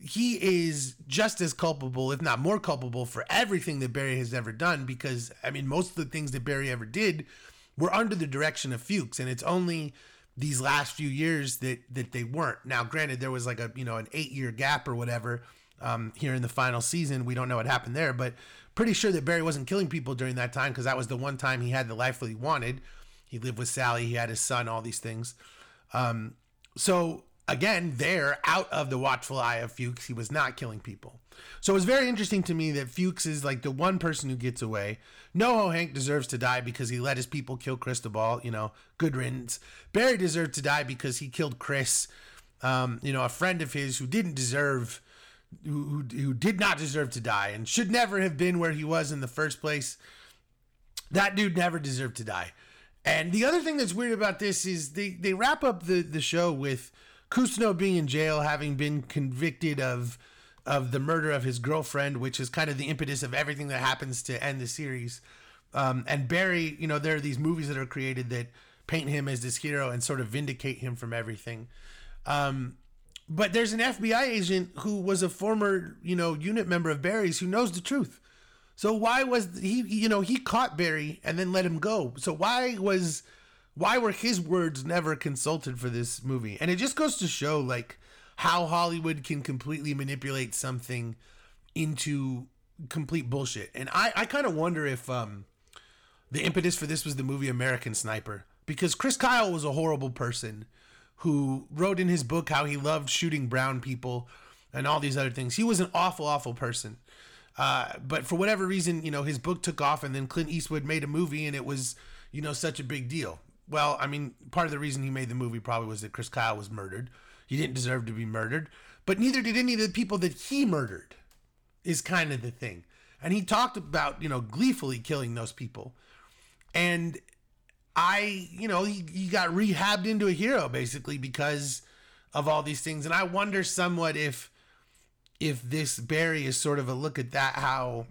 he is just as culpable, if not more culpable, for everything that Barry has ever done. Because, I mean, most of the things that Barry ever did were under the direction of Fuchs. And it's only these last few years that that they weren't. Now, granted, there was like a you know an eight year gap or whatever um, here in the final season. We don't know what happened there, but pretty sure that Barry wasn't killing people during that time because that was the one time he had the life that he wanted. He lived with Sally, he had his son, all these things. Um, so again, there out of the watchful eye of Fuchs, he was not killing people. So it was very interesting to me that Fuchs is like the one person who gets away. NoHo Hank deserves to die because he let his people kill Cristobal. You know, good riddance. Barry deserved to die because he killed Chris. Um, you know, a friend of his who didn't deserve, who, who who did not deserve to die and should never have been where he was in the first place. That dude never deserved to die. And the other thing that's weird about this is they, they wrap up the, the show with Cousineau being in jail, having been convicted of of the murder of his girlfriend, which is kind of the impetus of everything that happens to end the series. Um, and Barry, you know, there are these movies that are created that paint him as this hero and sort of vindicate him from everything. Um, but there's an FBI agent who was a former, you know, unit member of Barry's who knows the truth. So why was he, you know, he caught Barry and then let him go. So why was, why were his words never consulted for this movie? And it just goes to show, like, how Hollywood can completely manipulate something into complete bullshit. And I, I kind of wonder if um, the impetus for this was the movie American Sniper. Because Chris Kyle was a horrible person who wrote in his book how he loved shooting brown people. and all these other things. He was an awful, awful person. Uh, but for whatever reason, you know, his book took off, and then Clint Eastwood made a movie, and it was, you know, such a big deal. Well, I mean, part of the reason he made the movie probably was that Chris Kyle was murdered. He didn't deserve to be murdered, but neither did any of the people that he murdered, is kind of the thing. And he talked about, you know, gleefully killing those people. And I, you know, he, he got rehabbed into a hero basically because of all these things. And I wonder somewhat if if this Barry is sort of a look at that how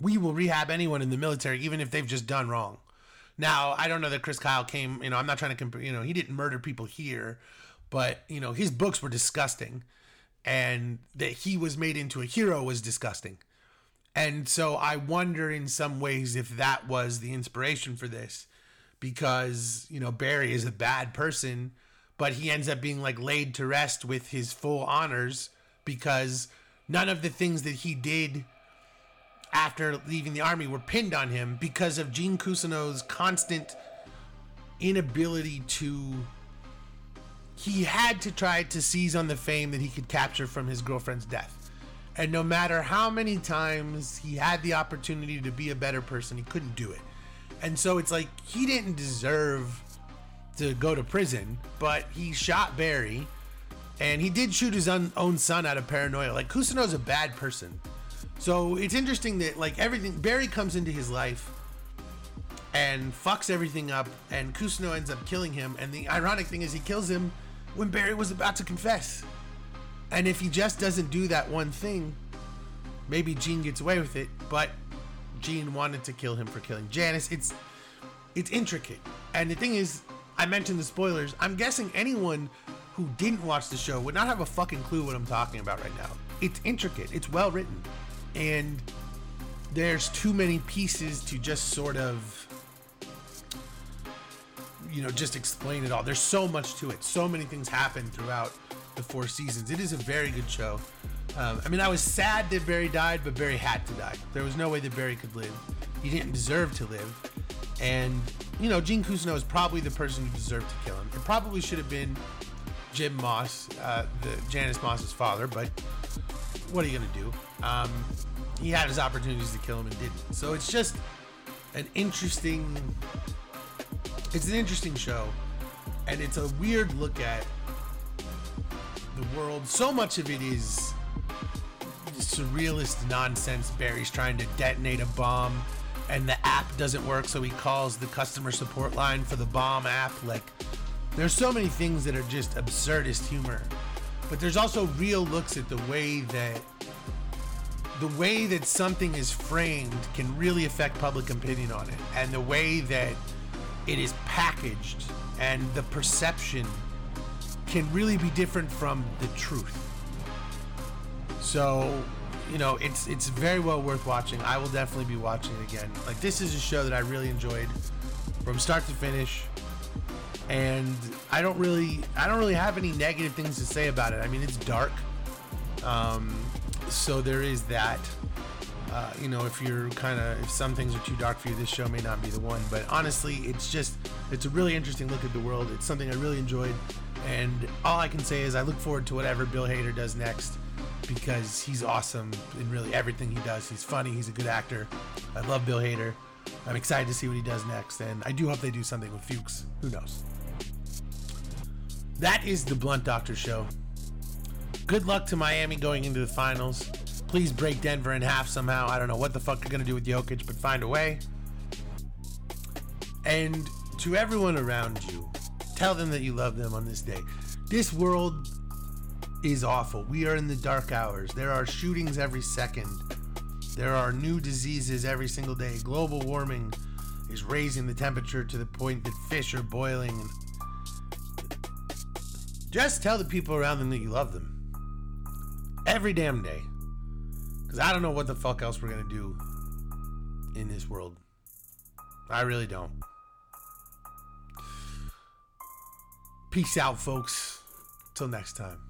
we will rehab anyone in the military even if they've just done wrong. Now, I don't know that Chris Kyle came, you know, I'm not trying to compare, you know, he didn't murder people here, but, you know, his books were disgusting and that he was made into a hero was disgusting. And so I wonder in some ways if that was the inspiration for this because, you know, Barry is a bad person, but he ends up being like laid to rest with his full honors because none of the things that he did after leaving the army were pinned on him because of Gene Cousineau's constant inability to he had to try to seize on the fame that he could capture from his girlfriend's death. And no matter how many times he had the opportunity to be a better person, he couldn't do it. And so it's like he didn't deserve to go to prison, but he shot Barry and he did shoot his own son out of paranoia. Like Cousineau's a bad person. So it's interesting that like everything Barry comes into his life and fucks everything up and Cousineau ends up killing him and the ironic thing is he kills him when Barry was about to confess. And if he just doesn't do that one thing, maybe Gene gets away with it, but Gene wanted to kill him for killing Janice. It's it's intricate. And the thing is, I mentioned the spoilers. I'm guessing anyone who didn't watch the show would not have a fucking clue what I'm talking about right now. It's intricate. It's well written. And there's too many pieces to just sort of you know, just explain it all. There's so much to it. So many things happen throughout the four seasons. It is a very good show. Um, I mean, I was sad that Barry died, but Barry had to die. There was no way that Barry could live. He didn't deserve to live. And, you know, Gene Cousineau is probably the person who deserved to kill him. It probably should have been Jim Moss, uh, the Janice Moss's father, but what are you going to do? Um, he had his opportunities to kill him and didn't. So it's just an interesting it's an interesting show, and it's a weird look at the world. So much of it is surrealist nonsense. Barry's trying to detonate a bomb, and the app doesn't work, so he calls the customer support line for the bomb app. Like, there's so many things that are just absurdist humor, but there's also real looks at the way that the way that something is framed can really affect public opinion on it, and the way that it is packaged and the perception can really be different from the truth. So, you know, it's it's very well worth watching. I will definitely be watching it again. Like this is a show that I really enjoyed from start to finish. And I don't really I don't really have any negative things to say about it. I mean, it's dark. Um, so there is that. Uh, you know, if you're kind of if some things are too dark for you, this show may not be the one. But honestly, it's just it's a really interesting look at the world. It's something I really enjoyed, and all I can say is I look forward to whatever Bill Hader does next because he's awesome in really everything he does. He's funny. He's a good actor. I love Bill Hader. I'm excited to see what he does next, and I do hope they do something with Fuches. Who knows? That is the Blunt Doctor show. Good luck to Miami going into the finals. Please break Denver in half somehow. I don't know what the fuck you're going to do with Jokic, but find a way. And to everyone around you, tell them that you love them on this day. This world is awful. We are in the dark hours. There are shootings every second. There are new diseases every single day. Global warming is raising the temperature to the point that fish are boiling. Just tell the people around them that you love them. Every damn day. Because I don't know what the fuck else we're going to do in this world. I really don't. Peace out, folks. Till next time.